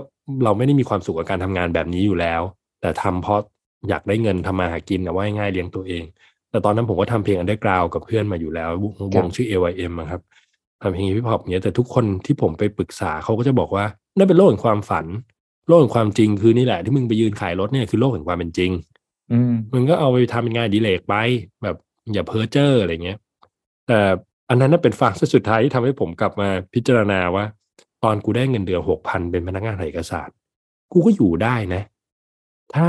เราไม่ได้มีความสุขกับการทำงานแบบนี้อยู่แล้ว แต่ทำเพราะอยากได้เงินทำมาหากินนะว่าง่ายๆเลี้ยงตัวเอง แต่ตอนนั้นผมก็ทำเพลง underground กับเพื่อนมาอยู่แล้ววงวงชื่อ AYM อะครับ ทำเพลงฮิปฮอปเนี้ยแต่ทุกคนที่ผมไปปรึกษาเขาก็จะบอกว่านั่นเป็นโลกแห่งความฝัน โลกแห่งความจริงคือนี่แหละที่มึงไปยืนขายรถเนี่ยคือโลกแห่งความเป็นจริง อืมมึงก็เอาไปทำเป็นงานอดีเลกไป แบบอย่าเพ้อเจ้ออะไรเงี้ย แต่อันนั้นน่ะเป็นฟางเส้นสุดท้ายที่ทำให้ผมกลับมาพิจารณาว่า ตอนกูได้เงินเดือนหกพันเป็นพนักงานถ่ายเอกสารกูก็อยู่ได้นะ ถ้า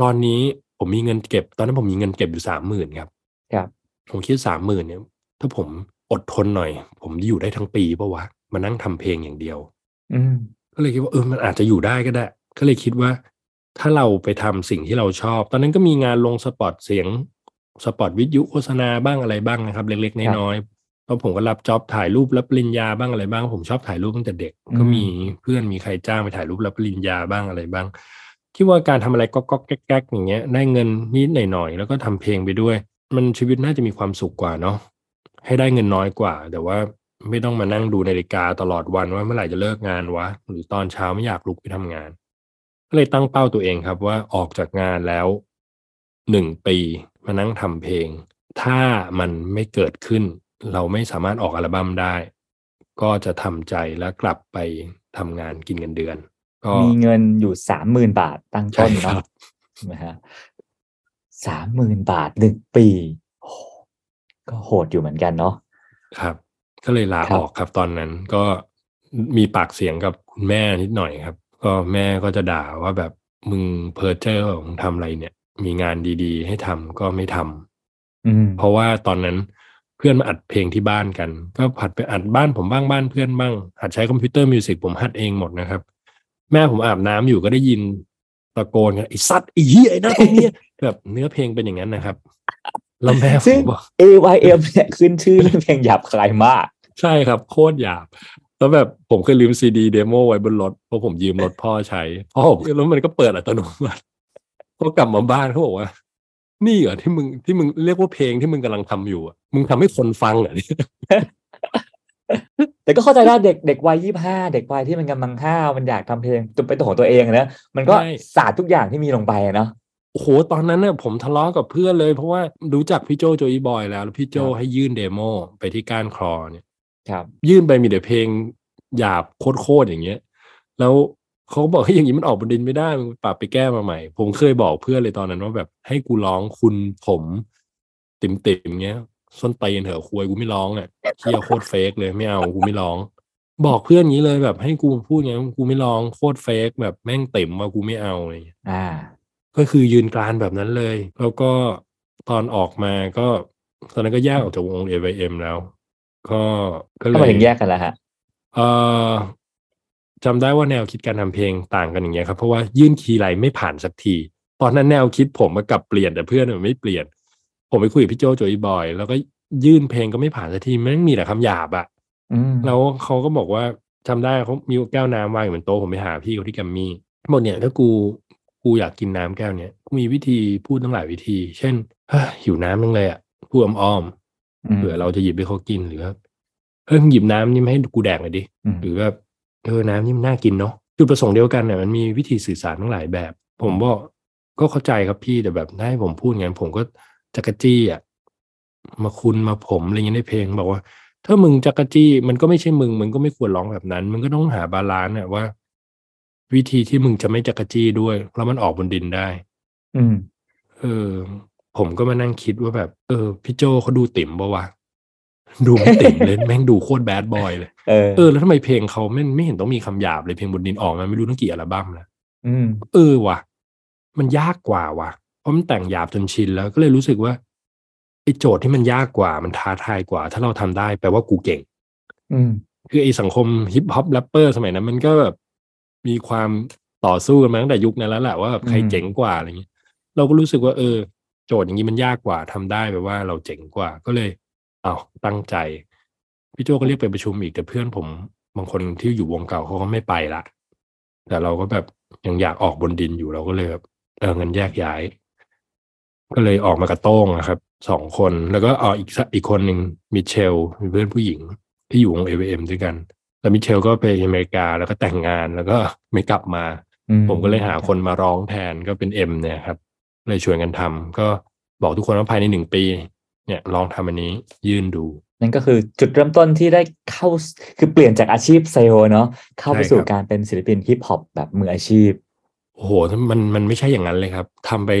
ตอนนี้ผมมีเงินเก็บ ตอนนั้นผมมีเงินเก็บอยู่สามหมื่นครับ ครับ ผมคิดสามหมื่นเนี่ย ถ้าผม อดทนหน่อย ผมอยู่ได้ทั้งปีปะวะมานั่งทำเพลงอย่างเดียว อืมก็เลยคิดว่าเออมันอาจจะอยู่ได้ก็ได้ ก็เลยคิดว่า ถ้าเราไปทำสิ่งที่เราชอบ ตอนนั้นก็มีงานลงสปอตเสียงสปอตวิทยุโฆษณาบ้างอะไรบ้างนะครับ เล็กๆน้อยๆแล้วผมก็รับจ็อบถ่ายรูปรับปริญญาบ้างอะไรบ้าง ผมชอบถ่ายรูปตั้งแต่เด็กอืมก็มีเพื่อนมีใครจ้างไปถ่ายรูปรับปริญญาบ้างอะไรบ้างคิดว่าการทำอะไรก็ก็แก๊กๆอย่างเงี้ย ได้เงินนิดหน่อยๆแล้วก็ทำเพลงไปด้วย มันชีวิตน่าจะมีความสุขกว่าเนาะ ให้ได้เงินน้อยกว่า แต่ว่าไม่ต้องมานั่งดูนาฬิกาตลอดวันว่าเมื่อไหร่จะเลิกงานวะ หรือตอนเช้าไม่อยากลุกไปทำงาน ก็เลยตั้งเป้าตัวเองครับว่าออกจากงานแล้วหนึ่งปีมานั่งทำเพลง ถ้ามันไม่เกิดขึ้น เราไม่สามารถออกอัลบั้มได้ ก็จะทำใจแล้วกลับไปทำงานกินเงินเดือน ก็มีเงินอยู่สามหมื่นบาทตั้งใช่ต้นครัเนาะบนะฮะสามหมื่นบาทหนึ่งปีโอ้โห ก็โหดอยู่เหมือนกันเนาะครับ ก็เลยลาครัอบอกครับตอนนั้นก็มีปากเสียงกับคุณแม่นิดหน่อยครับ ก็แม่ก็จะด่าว่าแบบมึงเพอเจอร์มึงทำอะไรเนี่ย มีงานดีๆ ให้ทำก็ไม่ทำอืมเพราะว่าตอนนั้นเพื่อนมาอัดเพลงที่บ้านกัน ก็ผัดไปอัดบ้านผมบ้างบ้านเพื่อนบ้างหัดใช้ computer music ผมหัดเองหมดนะครับ แม่ผมอาบน้ำอยู่ก็ได้ยินตะโกนกันไอ้สัตว์ไอ้เหี้ยไอ้นั่นไอ้เนี่ยแบบเนื้อเพลงเป็นอย่างนั้นนะครับ แล้วแม่ผมบอก ซึ่ง AYM เนี่ยขึ้นชื่อเรื่องเพลงหยาบคายมาก ใช่ครับ โคตรหยาบ แล้วแบบผมเคยลืมซีดี demoไว้บนรถเพราะผมยืมรถพ่อใช้พ่อผมแล้วมันก็เปิดอัตโนมัติพอกลับมาบ้านเขาบอกว่า นี่เหรอที่มึงที่มึงเรียกว่าเพลงที่มึงกำลังทำอยู่อะมึงทำให้คนฟังเหรอเนี่ยแต่ก็เข้าใจได้เด็กเด็กวัยยี่ห้าเด็กวัยที่มันกำลังห้าวมันอยากทำเพลงจนเป็นตัวของตัวเองอะนะมันก็ใช่สาดทุกอย่างที่มีลงไปอะเนาะ โอ้โหตอนนั้นเนี่ยผมทะเลาะกับเพื่อนเลย เพราะว่ารู้จักพี่โจโจอีบอยแล้วแล้วพี่โจครับให้ยื่นเดโมไปที่ก้านคลอเนี่ยครับยื่นไปมีแต่เพลงหยาบโคตรๆอย่างเงี้ย แล้วเขาก็บอกให้ยอย่างนี้มันออกบนดินไม่ได้มึงปรับไปแก้มาใหม่ ผมเคยบอกเพื่อนเลยตอนนั้นว่าแบบให้กูร้องคุณผมติ่มติมๆเงี้ยส้นตีนเถอะคุยกูไม่ร้องอะเคียโคตรเฟกเลยไม่เอากูไม่ร้อง บอกเพื่อนอย่างนี้เลยแบบให้กูพูดอย่างนี้กูไม่ร้องโคตรเฟกแบบแม่งติ่มว่ากูไม่เอาอะไรอย่างเงี้ยอ่า ก็คือยืนกรานแบบนั้นเลย แล้วก็ตอนออกมาก็ตอนนั้นก็แยกออกจากวง a v m แล้ว ก็ก็เลถ้ายมาถึงแยกกันแล้วฮะเอ่อจำได้ว่าแนวคิดการทำเพลงต่างกันอย่างเงี้ยครับ เพราะว่ายื่นคีย์ไรไม่ผ่านสักที ตอนนั้นแนวคิดผมมากลับเปลี่ยนแต่เพื่อนมันไม่เปลี่ยน ผมไปคุยกับพี่โจโจอีบอย แล้วก็ยื่นเพลงก็ไม่ผ่านสักทีมันมีแต่คำหยาบอะอืมแล้วเขาก็บอกว่าจำได้เขามีแก้วน้ำวางอยู่บนโต๊ะผมไปหาพี่เขาที่แกัมมี่บอกเนี่ยถ้ากู กูอยากกินน้ำแก้วเนี้ยกูมีวิธีพูดตั้งหลายวิธี เช่นเฮ้ยหิวน้ำนึงเลยอะพูดอ้อมอืมๆเผื่อเราจะหยิบให้เขากินหรือว่าเฮ้ยมึงหยิบน้ำนี่มาให้กูแดกหน่อยดิอืมหรือแบบเออน้ำนี่มันน่ากินเนาะจุดประสงค์เดียวกันเนี่ยมันมีวิธีสื่อสารทั้งหลายแบบ ผมบอกก็เข้าใจครับพี่แต่แบบถ้าให้ผมพูดงั้นผมก็จั๊กจี้อะมาคุณมาผมอะไรเงี้ยในเพลงบอกว่า ถ้ามึงจั๊กจี้มันก็ไม่ใช่มึง มึงก็ไม่ควรร้องแบบนั้นมึงก็ต้องหา balance น่ะว่า วิธีที่มึงจะไม่จั๊กจี้ด้วย แล้วมันออกบนดินได้ อืม เออ ผมก็มานั่งคิดว่าแบบ เออพี่โจเขาดูติ๋มปะวะดูไม่ติ๋มเลยแม่งดูโคตร bad boy เลยเออเออแล้วทำไมเพลงเขาไม่ไม่เห็นต้องมีคำหยาบเลยเพลงบนดินออกมาไม่รู้ตั้งกี่อัลบั้มแล้วอืมเออว่ะ มันยากกว่าว่ะเพราะมันแต่งหยาบจนชินแล้วก็เลยรู้สึกว่าไอ้โจทย์ที่มันยากกว่ามันท้าทายกว่า ถ้าเราทำได้แปลว่ากูเก่ง อืมคือไอ้สังคมฮิปฮอปแรปเปอร์สมัยนั้นมันก็แบบ มีความต่อสู้กันมาตั้งแต่ยุคนั้นแล้วแหละว่าแบบใครเจ๋งกว่าอะไรอย่างเงี้ยเราก็รู้สึกว่าเออ โจทย์อย่างนี้มันยากกว่าทำได้แปลว่าเราเจ๋งกว่าก็เลย เอาตั้งใจ พี่โจก็เรียกไปประชุมอีกแต่เพื่อนผมบางคนที่อยู่วงเก่าเขาก็ไม่ไปละแต่เราก็แบบยังอยากออกบนดินอยู่เราก็เลยแบบเออเงินแยกย้าย ก็เลยออกมากระโต้งนะครับสองคนแล้วก็เอาอีกอีกคนหนึ่งมิเชลเพื่อนผู้หญิงที่อยู่วงเอวเอ็มด้วยกัน แล้วมิเชลก็ไปอเมริกาแล้วก็แต่งงานแล้วก็ไม่กลับมาอืมผมก็เลยหาคนมาร้องแทนก็เป็นเอ็มเนี่ยครับ เลยชวนกันทำก็บอกทุกคนว่าภายในหนึ่งปี เนี่ยลองทำอันนี้ยื่นดูนั่นก็คือจุดเริ่มต้นที่ได้เข้าคือเปลี่ยนจากอาชีพเซลล์เนาะเข้าไปใช่สู่ครับการเป็นศิลปินฮิปฮอปแบบมืออาชีพโอ้โหมันมันไม่ใช่อย่างนั้นเลยครับทำไป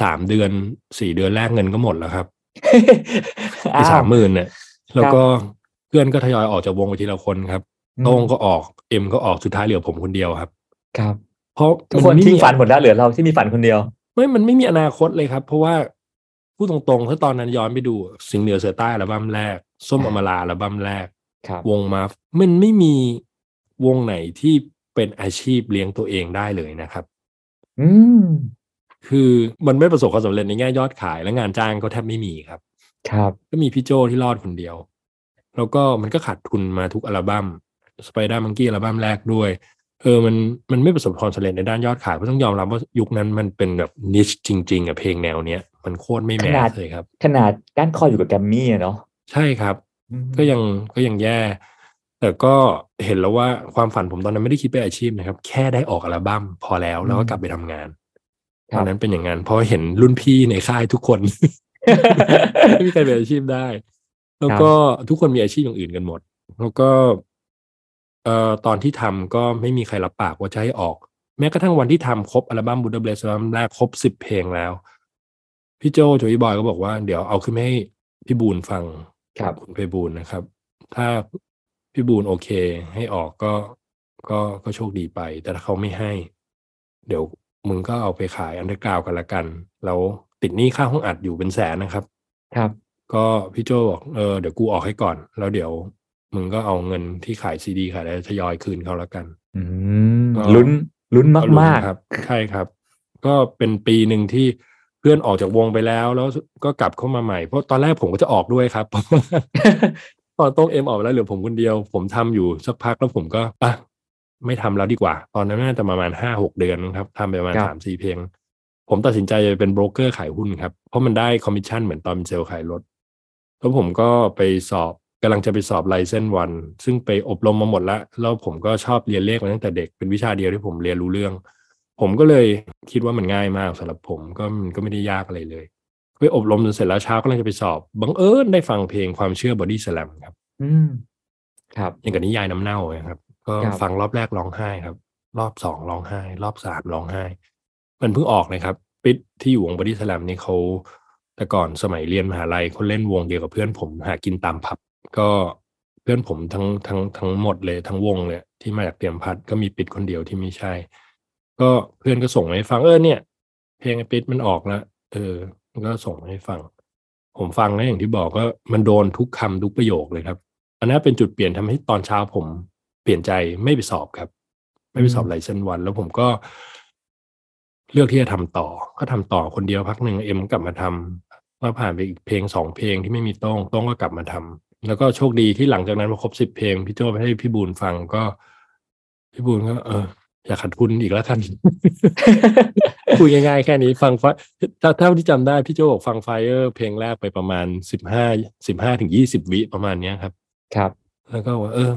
สามเดือนสี่เดือนแรกเงินก็หมดแล้วครับอ้าสามหมื่นเนี่ยแล้วก็ เพื่อนก็ทยอยออกจากวงไปทีละคนครับอืมโต้งก็ออกเอ็มก็ออกสุดท้ายเหลือผมคนเดียวครับ ครับ เพราะทุกคนมัไม่ทิ้งมีฝันหมดแล้วเหลือเราที่มีฝันคนเดียว ไม่มันไม่มีอนาคตเลยครับ เพราะว่าพูดตรงๆถ้าตอนนั้นย้อนไปดูสิงห์เหนือเสือใต้อัลบั้มแรก ส้มอมราอัลบั้มแรกครับวงมาฟมันไม่มีวงไหนที่เป็นอาชีพเลี้ยงตัวเองได้เลยนะครับ อืมคือมันไม่ประสบความสำเร็จในแง่ยอดขายและงานจ้างก็แทบไม่มีครับ ครับ ก็มีพี่โจที่รอดคนเดียว แล้วก็มันก็ขาดทุนมาทุกอัลบั้มสไปด้ามังกี้อัลบั้มแรกด้วย เออมันมันไม่ประสบความสำเร็จในด้านยอดขายเพราะต้องยอมรับว่ายุคนั้นมันเป็นแบบนิชจริงๆอะเพลงแนวเนี้ยมันโคตรไม่แมขนาดสเลยครับ ขนาดก้านคออยู่กับแกรมมี่อะเนาะใช่ครับอืมก็ยังก็ยังแย่ แต่ก็เห็นแล้วว่าความฝันผมตอนนั้นไม่ได้คิดเป็นอาชีพนะครับ แค่ได้ออกอัลบั้มพอแล้วแล้วก็กลับไปทำงานคตรัอบนนั้นเป็นอย่างนั้นเพราะเห็นรุ่นพี่ในค่ายทุกคนไม่มีใครเป็นอาชีพได้ แล้วก็ทุกคนมีอาชีพอย่างอื่นกันหมด แล้วก็เอ่อตอนที่ทำก็ไม่มีใครรับปากว่าจะให้ออก แม้กระทั่งวันที่ทำครบอัลบั้มบูดาเบสอัลบั้มแรกครบสิบเพลงแล้ว พี่โจโจยบอยก็บอกว่าเดี๋ยวเอาขึ้นมาให้พี่บูนฟังครับคุณไปบูนนะครับ ถ้าพี่บูนโอเค ให้ออกก็ก็ก็โชคดีไป แต่ถ้าเขาไม่ให้ เดี๋ยวมึงก็เอาไปขายอันเดอร์กราวกันละกัน แล้วติดหนี้ค่าห้องอัดอยู่เป็นแสนนะครับ ครับ ก็พี่โจบอกเออเดี๋ยวกูออกให้ก่อน แล้วเดี๋ยวมึงก็เอาเงินที่ขายซีดีขายอะไรทยอยคืนเขาละกันอืมก็ลุ้นลุ้นก็ลุ้นมากครับ ใช่ครับ ก็เป็นปีหนึ่งที่เพื่อนออกจากวงไปแล้ว แล้วก็กลับเข้ามาใหม่ เพราะตอนแรกผมก็จะออกด้วยครับๆตอนโต้งเอ็มออกไปแล้วเหลือผมคนเดียว ผมทำอยู่สักพักแล้วผมก็อะไม่ทำแล้วดีกว่า ตอนนั้นน่าจะประมาณห้าหกเดือนมั้งครับทำไปประมาณครับสามสี่เพลง ผมตัดสินใจจะเป็นโบรกเกอร์ขายหุ้นครับ เพราะมันได้คอมมิชชั่นเหมือนตอนเป็นเซลล์ขายรถ แล้วผมก็ไปสอบกำลังจะไปสอบ license one ซึ่งไปอบรมมาหมดแล้ว แล้วผมก็ชอบเรียนเลขมาตั้งแต่เด็กเป็นวิชาเดียวที่ผมเรียนรู้เรื่อง ผมก็เลยคิดว่ามันง่ายมากสำหรับผมก็มันก็ไม่ได้ยากอะไรเลยไปอบรมจนเสร็จแล้วเช้าก็เลยจะไปสอบบังเอิญได้ฟังเพลงความเชื่อบอดี้สแลมครับ อืมครับอย่างกับนิยายน้ำเน่าเลยครับ ก็ครับฟังรอบแรกร้องไห้ครับ รอบสองร้องไห้ รอบสามร้องไห้ มันเพิ่งออกเลยครับ ปิ๊ดที่อยู่วงบอดี้สแลมนี่เขา แต่ก่อนสมัยเรียนมหาลัยเขาเล่นวงเดียวกับเพื่อนผมหากินตามผับ ก็เพื่อนผมทั้งทั้งทั้งหมดเลยทั้งวงเลยที่มาจากเตรียมพัฒน์ก็มีปิ๊ดคนเดียวที่ไม่ใช่ ก็เพื่อนก็ส่งมาให้ฟังเออเนี่ย เพลงไอ้ปิดมันออกแล้วเออมันก็ส่งมาให้ฟัง ผมฟังแล้วอย่างที่บอกก็มันโดนทุกคำทุกประโยคเลยครับอันนั้นเป็นจุดเปลี่ยนทำให้ตอนเช้าผมเปลี่ยนใจไม่ไปสอบครับ ไม่ไปสอบอืมไลเซนวัน แล้วผมก็เลือกที่จะทำต่อ ก็ทำต่อคนเดียวพักหนึ่งเอ็มกลับมาทำ ก็ผ่านไปอีกเพลงสองเพลงที่ไม่มีโต้งโต้งก็กลับมาทำแล้วก็โชคดีที่หลังจากนั้นพอครบสิบเพลงพี่โจไปให้พี่บูนฟังก็ พี่บูนก็ เออ อย่าขาดทุนอีกแล้วกันคุยง่ายๆแค่นี้ฟังไฟถ้าเท่าที่จำได้พี่โจบอกฟัง Fire เพลงแรกไปประมาณสิบห้าสิบห้าถึงยี่สิบวิประมาณเนี้ยครับ ครับ แล้วก็ว่าเออ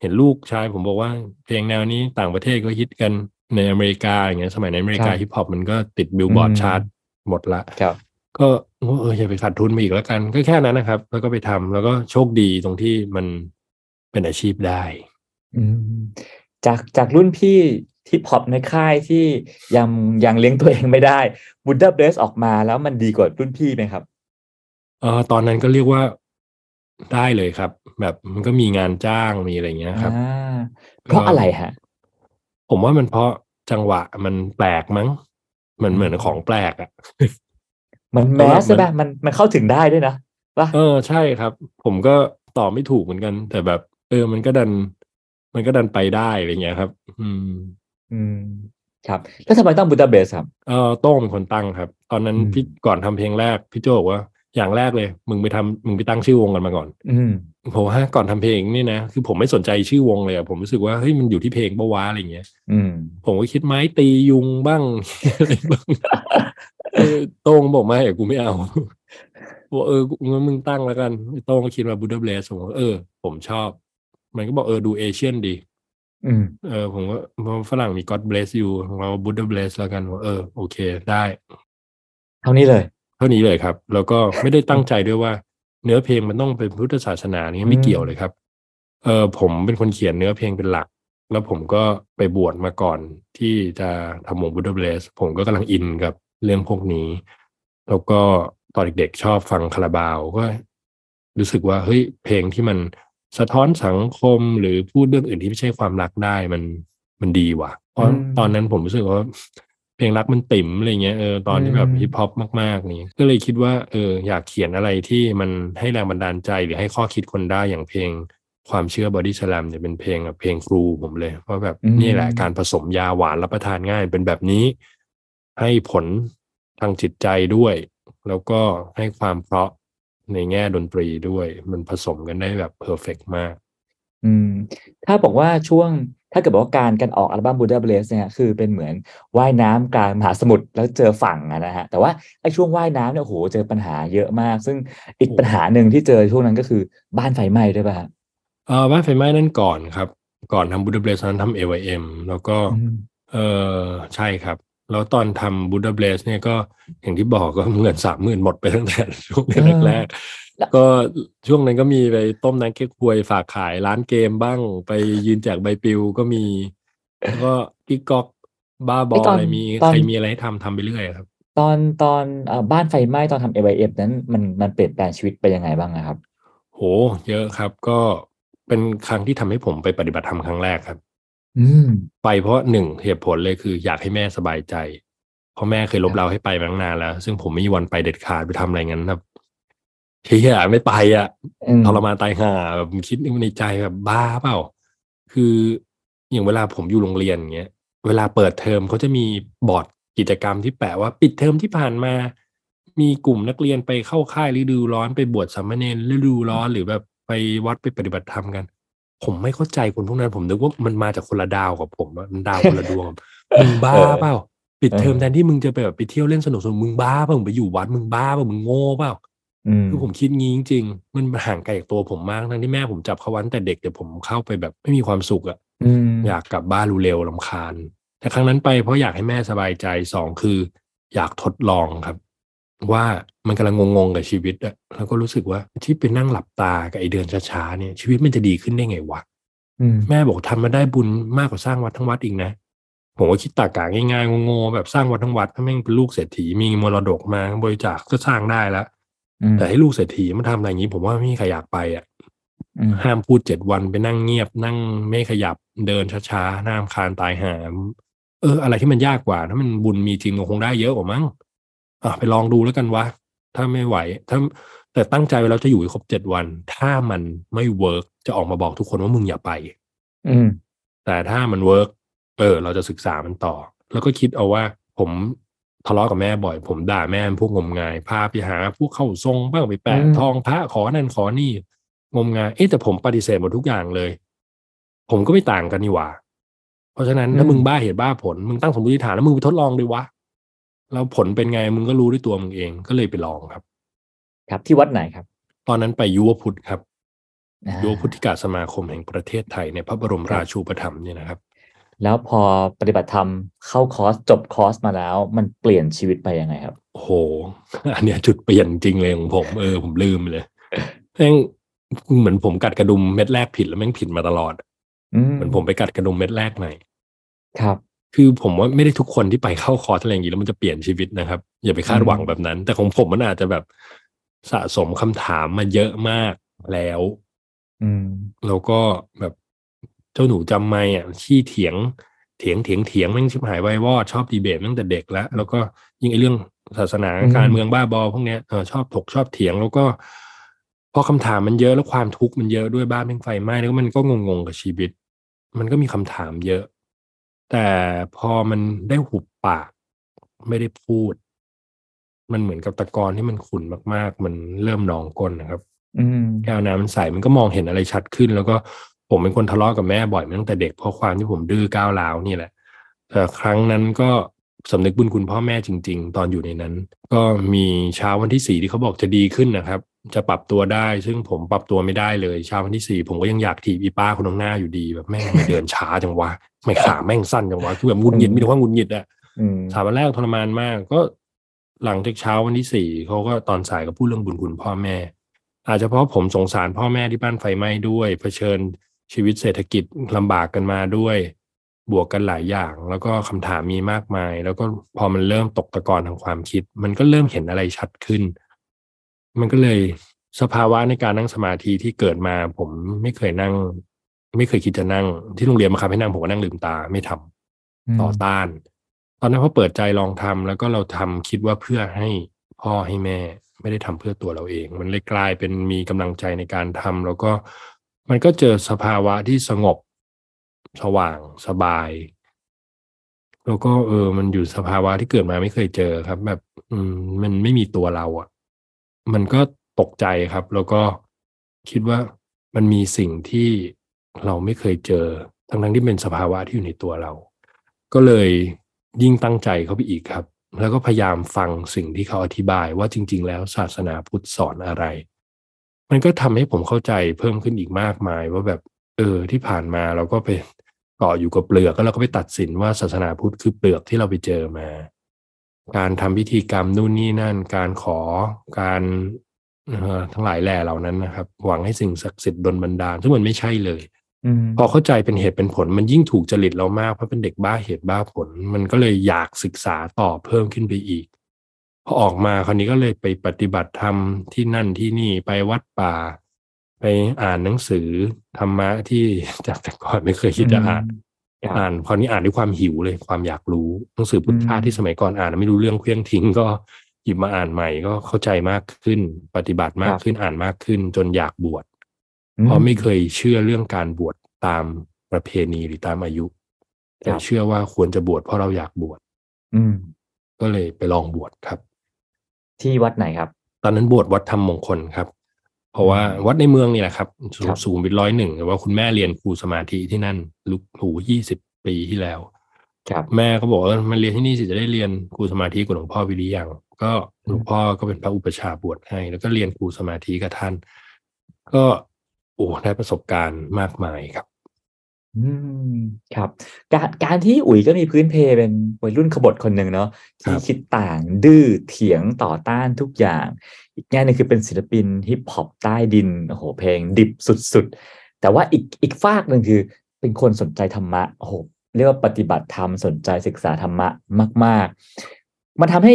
เห็นลูกชายผมบอกว่า เพลงแนวนี้ต่างประเทศก็ฮิตกันในอเมริกาอย่างเงี้ยสมัยในอเมริกาครับฮิปฮอปมันก็ติดบิลบอร์ดอืมชาร์ตหมดละครับ ก็ว่าเอออย่าไปขาดทุนไปอีกแล้วกัน ก็แค่นั้นนะครับ แล้วก็ไปทำแล้วก็โชคดีตรงที่มันเป็นอาชีพได้ อืมจากจากรุ่นพี่ที่พอปในค่ายที่ยังยังเลี้ยงตัวเองไม่ได้บูดาเบสออกมาแล้วมันดีกว่ารุ่นพี่ไหมครับเออตอนนั้นก็เรียกว่าได้เลยครับ แบบมันก็มีงานจ้างมีอะไรอย่างเงี้ยครับอ่าเพราะอะไรฮะ ผมว่ามันเพราะจังหวะมันแปลกมั้งเหมือนอืมเหมือนของแปลกอะ มันแมสใช่ปะมันมันเข้าถึงได้ด้วยนะป่ะเออใช่ครับ ผมก็ตอบไม่ถูกเหมือนกัน แต่แบบ เออ มันก็ดัน มันก็ดันไปได้อะไรเงี้ยครับ อืม อืมครับแล้วทำไมต้องบูดาเบสครับเออโต้งเป็นคนตั้งครับ ตอนนั้นอืมพี่ก่อนทำเพลงแรกพี่โจบอกว่า อย่างแรกเลย มึงไปทำมึงไปตั้งชื่อวงกันมาก่อน อืมผมว่าก่อนทำเพลงนี่นะคือผมไม่สนใจชื่อวงเลยอะผมรู้สึกว่าเฮ้ยมันอยู่ที่เพลงปะวะอะไรเงี้ย อืม ผมก็คิดไม้ตียุงบ้างอะไรบ้างเออ โต้งบอกไม่อะกูไม่เอาบอกเออกูงั้นมึงตั้งแล้วกันโต้งก็คิดว่าบูดาเบสผมก็เออ ผมชอบ มันก็บอกเออดูเอเชียนดีอืมเออ ผมก็เพราะฝรั่งมี God bless you เราบูดาเบสแล้วกันว่าเออ โอเคได้ เท่านี้เลย เท่านี้เลยครับ แล้วก็ไม่ได้ตั้งใจด้วยว่า เนื้อเพลงมันต้องเป็นพุทธศาสนานี่ไม่อืมเกี่ยวเลยครับ เออผมเป็นคนเขียนเนื้อเพลงเป็นหลัก แล้วผมก็ไปบวชมาก่อนที่จะทำวงบูดาเบสผมก็กำลังอินกับ เรื่องพวกนี้ แล้วก็ตอนเด็กๆชอบฟังคาราบาวก็ รู้สึกว่าเฮ้ยเพลงที่มันสะท้อนสังคมหรือพูดเรื่องอื่นที่ไม่ใช่ความรักได้มันมันดีว่ะ เพราะอืมตอนนั้นผมรู้สึกว่าเพลงรักมันติ่มอะไรเงี้ยเออตอนที่แบบอืมฮิปฮอปมากๆนี่ก็เลยคิดว่าเอออยากเขียนอะไรที่มันให้แรงบันดาลใจหรือให้ข้อคิดคนได้อย่างเพลงความเชื่อบอดี้ส a ลมเนี่ยเป็นเพลงแบบเพลงครูผมเลยว่าแบบอืมนี่แหละการผสมยาหวานรับประทานง่ายเป็นแบบนี้ ให้ผลทางจิตใจด้วย แล้วก็ให้ความเพราะในแง่ดนตรีด้วย มันผสมกันได้แบบ perfect มาก อืม ถ้าบอกว่าช่วงถ้าเกิดบอกว่าการการออกอัลบั้ม Buddha Bless เนี่ยคือเป็นเหมือนว่ายน้ำกลางมหาสมุทรแล้วเจอฝั่งอะนะฮะแต่ว่าไอ้ช่วงว่ายน้ำเนี่ยโอ้โหเจอปัญหาเยอะมาก ซึ่งอีกปัญหาหนึ่งที่เจอช่วงนั้นก็คือบ้านไฟไหม้ด้วยป่ะฮะเออบ้านไฟไหม้นั่นก่อนครับ ก่อนทำบูดาเบสนั้นทำเอวเอ็มแล้วก็อืมเออใช่ครับ แล้วตอนทำบูดาเบสเนี่ยก็อย่างที่บอกก็เงินสามหมื่นหมดไปตั้งแต่ช่วงแรกๆก็ช่วงนั้นก็มีไปต้มน้ำเก๊กฮวยฝากขายร้านเกมบ้าง ไปยืนแจกใบปลิวก็มี แล้วก็กิ๊กก๊อกบ้าบอไอ้ตอนอะไรมีตอนใครมีอะไรให้ทำทำไปเรื่อยครับ ตอนตอนเอ่อบ้านไฟไหม้ตอนทำ a y f นั้นมันมันเปลี่ยนแปลงชีวิตไปยังไงบ้างอะครับ โห เยอะครับก็เป็นครั้งที่ทำให้ผมไปปฏิบัติธรรมครั้งแรกครับ อืมไปเพราะหนึ่งเหตุผลเลยคืออยากให้แม่สบายใจเพราะแม่เคยลบเราให้ไปมาตั้งนานแล้ว ซึ่งผมไม่มีวันไปเด็ดขาดไปทำอะไรงั้นแบบเฮียไม่ไปอะอืมทรมานตายห่าแบบคิดในใจแบบบ้าเปล่า คืออย่างเวลาผมอยู่โรงเรียนอย่างเงี้ยเวลาเปิดเทอมเขาจะมีบอร์ดกิจกรรมที่แปะว่าปิดเทอมที่ผ่านมา มีกลุ่มนักเรียนไปเข้าค่ายฤดูร้อนไปบวชสามเณรฤดูร้อนหรือแบบไปวัดไปปฏิบัติธรรมกัน ผมไม่เข้าใจคนพวกนั้น ผมนึกว่ามันมาจากคนละดาวกับผมอะมันดาวคนละดวงมึงบ้าเปล่าปิดเทอมเออแทนที่มึงจะไปแบบไปเที่ยวเล่นสนุกสนุกมึงบ้าเปล่ามึงไปอยู่วัดมึงบ้าเปล่ามึงโง่เปล่าอืมคือผมคิดงี้จริงๆ มันห่างไกลจากตัวผมมากทั้งที่แม่ผมจับเขาวันแต่เด็กแต่ผมเข้าไปแบบไม่มีความสุขอะอืมอยากกลับบ้านเร็วๆลำคาญ แต่ครั้งนั้นไปเพราะอยากให้แม่สบายใจสองคือ อยากทดลองครับ ว่ามันกำลังงงๆกับชีวิตอะแล้วก็รู้สึกว่าที่ไปนั่งหลับตากับไอเดินช้าๆเนี่ยชีวิตมันจะดีขึ้นได้ไงวะอืมแม่บอกทำมาได้บุญมากกว่าสร้างวัดทั้งวัดอีกนะผมก็คิดตากาง่ายๆงงๆแบบสร้างวัดทั้งวัดถ้าแม่งเป็นลูกเศรษฐีมีมรดกมาบริจาคก็สร้างได้แล้วอืมแต่ให้ลูกเศรษฐีมาทำอะไรอย่างนี้ ผมว่าไม่มีใครอยากไปอะอืมห้ามพูดเจ็ดวันไปนั่งเงียบ นั่งไม่ขยับเดินช้าๆหน้ามคานตายหามเออ อะไรที่มันยากกว่า ถ้ามันบุญมีจริงก็คงได้เยอะกว่ามั้ง อะไปลองดูแล้วกันวะ ถ้าไม่ไหว ถ้าแต่ตั้งใจไว้แล้วจะอยู่ให้ครบเจ็ดวัน ถ้ามันไม่ work จะออกมาบอกทุกคนว่ามึงอย่าไป อืม แต่ถ้ามัน work เออ เราจะศึกษามันต่อ แล้วก็คิดเอาว่าผมทะเลาะกับแม่บ่อย ผมด่าแม่พวกงมงายพาไปหาพวกเข้าทรงบ้างไปแปะอืมทองพระขอนั่นขอนี่ งมงาย เอ๊ะแต่ผมปฏิเสธหมดทุกอย่างเลย ผมก็ไม่ต่างกันนี่หว่า เพราะฉะนั้นถ้ามึงบ้าเหตุบ้าผล มึงตั้งสมมติฐานแล้วมึงไปทดลองดีวะ แล้วผลเป็นไงมึงก็รู้ด้วยตัวมึงเองก็เลยไปลองครับ ครับที่วัดไหนครับ ตอนนั้นไปยุวพุทธครับอ่ายุวพุทธิกาสมาคมแห่งประเทศไทยในพระบรมราชูปถัมภ์เนี่ยนะครับ แล้วพอปฏิบัติธรรมเข้าคอร์สจบคอร์สมาแล้ว มันเปลี่ยนชีวิตไปยังไงครับโอ้โหอันเนี้ยจุดเปลี่ยนจริงเลยของผมเออผมลืมไปเลยแม่งเหมือนผมกัดกระดุมเม็ดแรกผิดแล้วแม่งผิดมาตลอดอืมเหมือนผมไปกัดกระดุมเม็ดแรกใหม่ครับ คือผมว่าไม่ได้ทุกคนที่ไปเข้าคอร์สอะไรอย่างนี้แล้วมันจะเปลี่ยนชีวิตนะครับ อย่าไปคาดหวังแบบนั้น แต่ของผมมันอาจจะแบบสะสมคำถามมาเยอะมากแล้ว อืมแล้วก็แบบเจ้าหนูจำไม่อะขี้เถียงเถียงเถียงเถียงแม่งชิบหายไวายวอดชอบดีเบตตั้งแต่เด็กแล้วแล้วก็ยิ่งไอ้เรื่องศาสนาอืมการเมืองบ้าบอพวกเนี้ยเออชอบถกชอบเถียงแล้วก็พอคำถามมันเยอะแล้วความทุกข์มันเยอะด้วยบ้านแม่งไฟไหม้แล้วมันก็งงๆกับชีวิต มันก็มีคำถามเยอะ แต่พอมันได้หุบปาก ไม่ได้พูด มันเหมือนกับตะกอนที่มันขุ่นมาก ๆ มันเริ่มหนองก้นนะครับอืมแก้วน้ำมันใสมันก็มองเห็นอะไรชัดขึ้น แล้วก็ผมเป็นคนทะเลาะกับแม่บ่อยมาตั้งแต่เด็กเพราะความที่ผมดื้อก้าวร้าวนี่แหละแต่ครั้งนั้นก็ สำนึกบุญคุณพ่อแม่จริง ๆ ตอนอยู่ในนั้น ก็มีเช้าวันที่สี่ที่เขาบอกจะดีขึ้นนะครับ จะปรับตัวได้ ซึ่งผมปรับตัวไม่ได้เลยเช้าวันที่สี่ผมก็ยังอยากถีบอีป้าคนข้างหน้าอยู่ดีแบบแม่งไม่เดินช้าจังวะไม่ขาแม่งสั้นจังวะคือแบบหงุดหงิดมีแต่ว่าหงุดหงิดอะอืมสามวันแรกทรมานมาก ก็หลังจากเช้าวันที่สี่เขาก็ตอนสายก็พูดเรื่องบุญคุณพ่อแม่ อาจจะเพราะผมสงสารพ่อแม่ที่บ้านไฟไหม้ด้วยเผชิญชีวิตเศรษฐกิจลำบากกันมาด้วย บวกกันหลายอย่าง แล้วก็คำถามมีมากมาย แล้วก็พอมันเริ่มตกตะกอนทางความคิด มันก็เริ่มเห็นอะไรชัดขึ้น มันก็เลยสภาวะในการนั่งสมาธิที่เกิดมา ผมไม่เคยนั่ง ไม่เคยคิดจะนั่ง ที่โรงเรียนมาคับให้นั่งผมก็นั่งลืมตาไม่ทำต่อต้าน ตอนนั้นพอเปิดใจลองทำแล้วก็เราทำคิดว่าเพื่อให้พ่อให้แม่ ไม่ได้ทำเพื่อตัวเราเอง มันเลยกลายเป็นมีกำลังใจในการทำแล้วก็มันก็เจอสภาวะที่สงบ สว่างสบาย แล้วก็เออ มันอยู่สภาวะที่เกิดมาไม่เคยเจอครับ แบบ อืม มันไม่มีตัวเราอะ่ะ มันก็ตกใจครับ แล้วก็คิดว่ามันมีสิ่งที่เราไม่เคยเจอ ทั้งทั้งที่เป็นสภาวะที่อยู่ในตัวเรา ก็เลยยิ่งตั้งใจเข้าไปอีกครับ แล้วก็พยายามฟังสิ่งที่เขาอธิบายว่าจริง ๆ แล้วศาสนาพุทธสอนอะไร มันก็ทำให้ผมเข้าใจเพิ่มขึ้นอีกมากมายว่าแบบ เออที่ผ่านมาเราก็ไป เกาะอยู่กับเปลือกแล้วเราก็ไปตัดสินว่าศาสนาพุทธคือเปลือกที่เราไปเจอมา การทำพิธีกรรมนู่นนี่นั่น การขอการทั้งหลายแหล่เหล่านั้นนะครับ หวังให้สิ่งศักดิ์สิทธิ์ดลบันดาลซึ่งมันไม่ใช่เลยพอเข้าใจเป็นเหตุเป็นผล มันยิ่งถูกจริตเรามากเพราะเป็นเด็กบ้าเหตุบ้าผล มันก็เลยอยากศึกษาต่อเพิ่มขึ้นไปอีกพอออกมาคราวนี้ก็เลยไปปฏิบัติธรรมที่นั่นที่นี่ไปวัดป่า ไปอ่านหนังสือธรรมะที่จากแต่ก่อนไม่เคยคิดจะอ่าน อ่านคราวนี้อ่านด้วยความหิวเลยความอยากรู้หนังสือพุทธะที่สมัยก่อนอ่านไม่รู้เรื่องเครื่องทิ้งก็หยิบมาอ่านใหม่ก็เข้าใจมากขึ้น ปฏิบัติมากขึ้นอ่านมากขึ้น จนอยากบวชเพราะไม่เคยเชื่อเรื่องการบวชตามประเพณีหรือตามอายุ แต่เชื่อว่าควรจะบวชเพราะเราอยากบวชอืม ก็เลยไปลองบวชครับ ที่วัดไหนครับ ตอนนั้นบวชวัดธรรมมงคลครับ เพราะว่าวัดในเมืองนี่แหละครับ สูงวิทร้อยหนึ่งแต่ว่าคุณแม่เรียนครูสมาธิที่นั่นลุกหูยี่สิบปีที่แล้วครับแม่ก็บอกว่ามันเรียนที่นี่สิจะได้เรียนครูสมาธิกับหลวงพ่อวิริยังก็หลวงพ่อก็เป็นพระอุปชาบวชให้ แล้วก็เรียนครูสมาธิกับท่าน ก็โอ้ได้ประสบการณ์มากมายครับ อืมครับ การการที่อุ๋ยก็มีพื้นเพเป็นวัยรุ่นขบฏคนหนึ่งเนาะที่คิดต่างดื้อเถียงต่อต้านทุกอย่าง อีกแง่นึงคือเป็นศิลปินฮิปฮอปใต้ดินโอ้โหเพลงดิบสุดๆ แต่ว่าอีกอีกฝากหนึ่งคือเป็นคนสนใจธรรมะโอ้โหเรียกว่าปฏิบัติธรรมสนใจศึกษาธรรมะมาก ๆ มันทำให้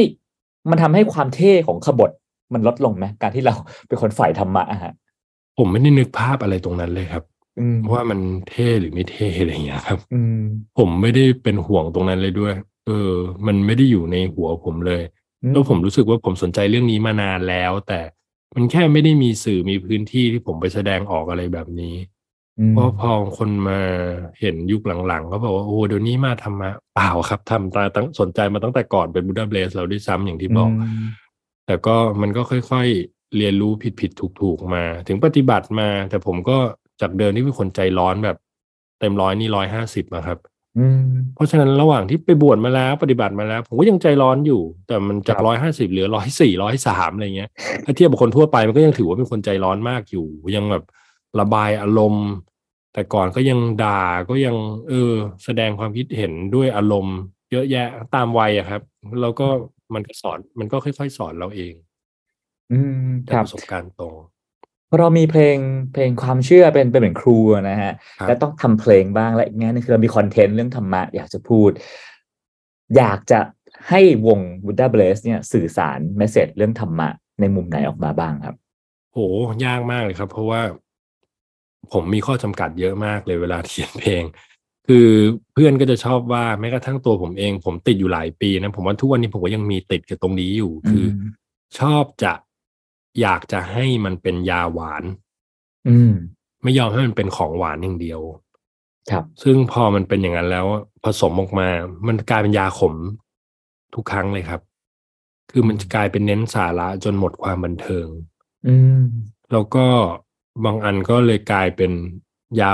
มันทำให้ความเท่ของขบฏมันลดลงไหมการที่เราเป็นคนฝ่ายธรรมะอะฮะผมไม่ได้นึกภาพอะไรตรงนั้นเลยครับว่ามันเท่หรือไม่เท่อะไรอย่างเงี้ยครับอืมผมไม่ได้เป็นห่วงตรงนั้นเลยด้วย เออ มันไม่ได้อยู่ในหัวผมเลย แล้วผมรู้สึกว่าผมสนใจเรื่องนี้มานานแล้ว แต่มันแค่ไม่ได้มีสื่อมีพื้นที่ที่ผมไปแสดงออกอะไรแบบนี้เพราะพอคนมาเห็นยุคหลังๆก็บอกว่าโอ้เดี๋ยวนี้มาทำมาเปล่าครับทำตาตั้งสนใจมาตั้งแต่ก่อนเป็นบูดาเบสเราด้วยซ้ำอย่างที่บอก แต่ก็มันก็ค่อยๆเรียนรู้ผิดผิดถูกถูกมา ถึงปฏิบัติมา แต่ผมก็จากเดิมที่เป็นคนใจร้อนแบบ เต็มร้อยนี่ร้อยห้าสิบนะครับ เพราะฉะนั้นระหว่างที่ไปบวชมาแล้วปฏิบัติมาแล้ว ผมก็ยังใจร้อนอยู่ แต่มันจากร้อยห้าสิบเหลือร้อยสี่ร้อยสามอะไรเงี้ยถ้าเทียบกับคนทั่วไปมันก็ยังถือว่าเป็นคนใจร้อนมากอยู่ ยังแบบระบายอารมณ์ แต่ก่อนก็ยังด่าก็ยัง เออ แสดงความคิดเห็นด้วยอารมณ์ เยอะแยะตามวัยอะครับ แล้วก็มันก็สอนมันก็ค่อยๆสอนเราเอง อืมครับประสบการณ์ตรง เรามีเพลงเพลงความเชื่อเป็นเป็นเหมือนครูนะฮะและต้องทำเพลงบ้างและอีกแง่นึงคือเรามีคอนเทนต์เรื่องธรรมะอยากจะพูด อยากจะให้วง Buddha Blaze เนี่ยสื่อสารเมสเซจเรื่องธรรมะในมุมไหนออกมาบ้างครับ โหยากมากเลยครับ เพราะว่า ผมมีข้อจำกัดเยอะมากเลยเวลาเขียนเพลง คือเพื่อนก็จะชอบว่าแม้กระทั่งตัวผมเอง ผมติดอยู่หลายปีนะผมว่าทุกวันนี้ผมก็ยังมีติดกับตรงนี้อยู่ คือ ชอบจะ อยากจะให้มันเป็นยาหวาน อืม ไม่ยอมให้มันเป็นของหวานอย่างเดียว ครับ ซึ่งพอมันเป็นอย่างนั้นแล้ว ผสมออกมา มันกลายเป็นยาขมทุกครั้งเลยครับ คือมันจะกลายเป็นเน้นสาระจนหมดความบันเทิง อืม แล้วก็บางอันก็เลยกลายเป็นยา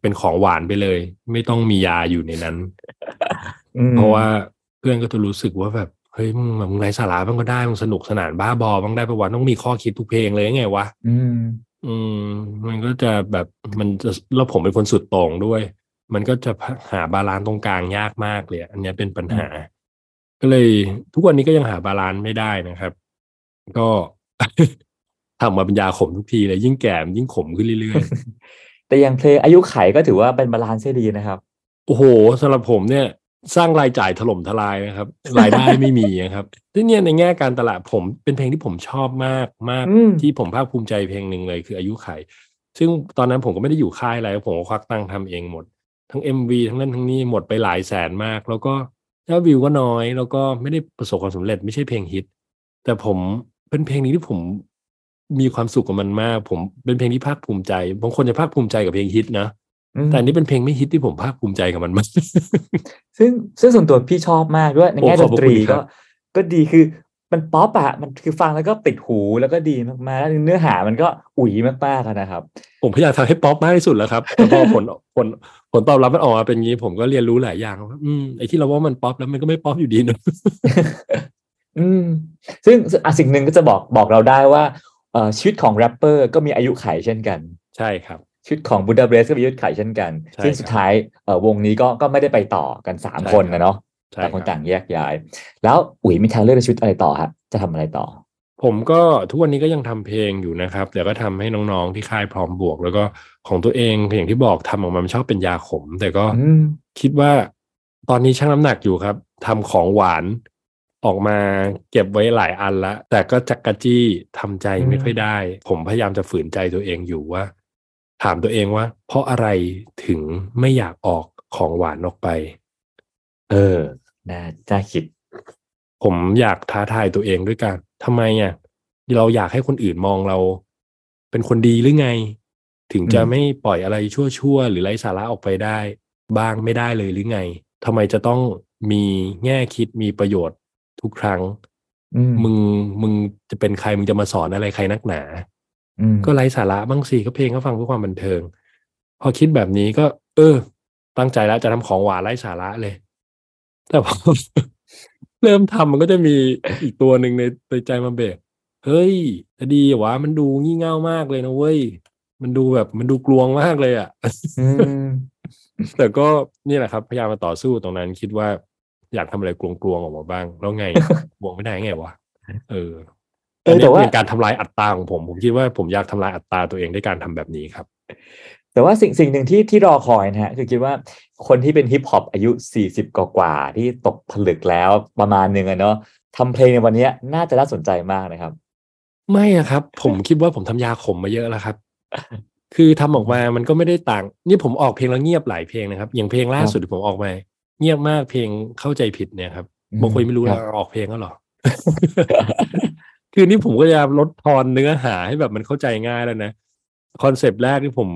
เป็นของหวานไปเลย ไม่ต้องมียาอยู่ในนั้น เพราะว่าเพื่อนก็จะรู้สึกว่าแบบ เฮ้ยมึงมึงไร้สาระบ้างก็ได้มึงสนุกสนานบ้าบอบ้างได้ประวัติต้องมีข้อคิดทุกเพลงเลยไงวะอืม อืม มันก็จะแบบมันจะแล้วผมเป็นคนสุดโต่งด้วย มันก็จะหา balance ตรงกลางยากมากเลยอันนี้เป็นปัญหา ก็เลย ทุกวันนี้ก็ยังหา balance ไม่ได้นะครับ ก็ทำมาเป็นยาขมทุกทีเลย ยิ่งแก่ยิ่งขมขึ้นเรื่อยๆแต่อย่างเพลงอายุขัยก็ถือว่าเป็น balance ได้ดีนะครับ โอ้โหสำหรับผมเนี่ย สร้างรายจ่ายถล่มทลายนะครับ รายได้ไม่มีนะครับที่เนี่ยในแง่การตลาดผมเป็นเพลงที่ผมชอบมากมากอืมที่ผมภาคภูมิใจเพลงหนึ่งเลยคืออายุขัย ซึ่งตอนนั้นผมก็ไม่ได้อยู่ค่ายอะไรผมก็ควักตังค์ทำเองหมด ทั้ง MV ทั้งนั้นทั้งนี้หมดไปหลายแสนมาก แล้วก็ยอดวิวก็น้อย แล้วก็ไม่ได้ประสบความสำเร็จไม่ใช่เพลงฮิต แต่ผมเป็นเพลงนี้ที่ผมมีความสุขกับมันมาก ผมเป็นเพลงที่ภาคภูมิใจบางคนจะภาคภูมิใจกับเพลงฮิตนะอืม แต่อันนี้เป็นเพลงไม่ฮิตที่ผมภาคภูมิใจกับมันมากซึ่งซึ่งส่วนตัวพี่ชอบมากด้วยในโอ้แง่ขดอบนพระตรีคุณครัก็บก็ดีคือมันป๊อปอะมันคือฟังแล้วก็ติดหูแล้วก็ดีมากๆแล้วเนื้อหามันก็อุ๋ยมากๆอะนะครับ ผมพยายามทำให้ป๊อปมากที่สุดแล้วครับแต่พอผลผลผลตอบรับมันออกมาเป็นอย่างนี้ ผมก็เรียนรู้หลายอย่างว่าอืมไอ้ที่เราว่ามันป๊อปแล้วมันก็ไม่ป๊อปอยู่ดีเนอะอืม ซึ่งอะสิ่งหนึ่งก็จะบอกบอกเราได้ว่าเอ่อชีวิตของแรปเปอร์ก็มีอายุขัยเช่นกัน ใช่ครับ ชีวิตของ Buddha Bless ก็มีอายุขัยเช่นกันใช่ซึ่งสุดท้ายเอ่อวงนี้ก็ก็ไม่ได้ไปต่อกันสามใช่คนครับนะเนาะใช่ต่างคนครับต่างแยกย้าย แล้วอุ๋ยมีทางเลือกในชีวิตอะไรต่อฮะจะทำอะไรต่อ ผมก็ทุกวันนี้ก็ยังทำเพลงอยู่นะครับแต่ก็ทำให้น้องๆที่ค่ายพร้อมบวก แล้วก็ของตัวเองอย่างที่บอกทำออกมามันชอบเป็นยาขม แต่ก็อืมคิดว่าตอนนี้ชั่งน้ำหนักอยู่ครับทำของหวานออกมาเก็บไว้หลายอันละ แต่ก็จักกะจี้ทำใจไม่ค่อยได้ ผมพยายามจะฝืนใจตัวเองอยู่ว่า ถามตัวเองว่า เพราะอะไรถึงไม่อยากออกของหวานออกไป เออน่าน่าคิด ผมอยากท้าทายตัวเองด้วยกันทำไมอะเราอยากให้คนอื่นมองเรา เป็นคนดีหรือไง ถึงจะอืมไม่ปล่อยอะไรชั่วๆหรือไร้สาระออกไปได้ บ้างไม่ได้เลยหรือไงทำไมจะต้องมีแง่คิดมีประโยชน์ทุกครั้งอืมมึงมึงจะเป็นใครมึงจะมาสอนอะไรใครนักหนาอืม ก็ไร้สาระบ้างสิก็เพลงก็ฟังเพื่อความบันเทิง พอคิดแบบนี้ก็ เออ ตั้งใจแล้วจะทำของหวานไร้สาระเลย แต่พอเริ่มทำมันก็จะมีอีกตัวหนึ่งในในใจมาเบรกเฮ้ยจะดีเหรอวะมันดูงี่เง่ามากเลยนะเว้ยมันดูแบบมันดูกลวงมากเลยอะอืมแต่ก็นี่แหละครับ พยายามมาต่อสู้ตรงนั้น คิดว่าอยากทำอะไรกลวงๆออกมาบ้าง แล้วไงกลวงไม่ได้ไงวะเออ เออแต่ว่านนี้เป็นการทำลายอัตราของผม ผมคิดว่าผมอยากทำลายอัตราตัวเองด้วยการทำแบบนี้ครับ แต่ว่าสิ่งสิ่งหนึ่งที่ที่รอคอยนะฮะคือคิดว่าคนที่เป็นฮิปฮอปอายุสี่สิบกว่าๆที่ตกผลึกแล้วประมาณหนึ่งอะเนาะทำเพลงในวันเนี้ยน่าจะน่าสนใจมากนะครับ ไม่อะครับ ผมคิดว่าผมทำยาขมมาเยอะแล้วครับ คือทำออกมามันก็ไม่ได้ต่าง นี่ผมออกเพลงแล้วเงียบหลายเพลงนะครับ อย่างเพลงล่าสุดที่ผมออกมาเงียบมากเพลงเข้าใจผิดเนี่ยครับอืมบางคนไม่รู้ครัแล้วบออกเพลงก็หรอ คือนี่ผมก็จะลดทอนเนื้อหาให้แบบมันเข้าใจง่ายแล้วนะconcept แรกที่ผม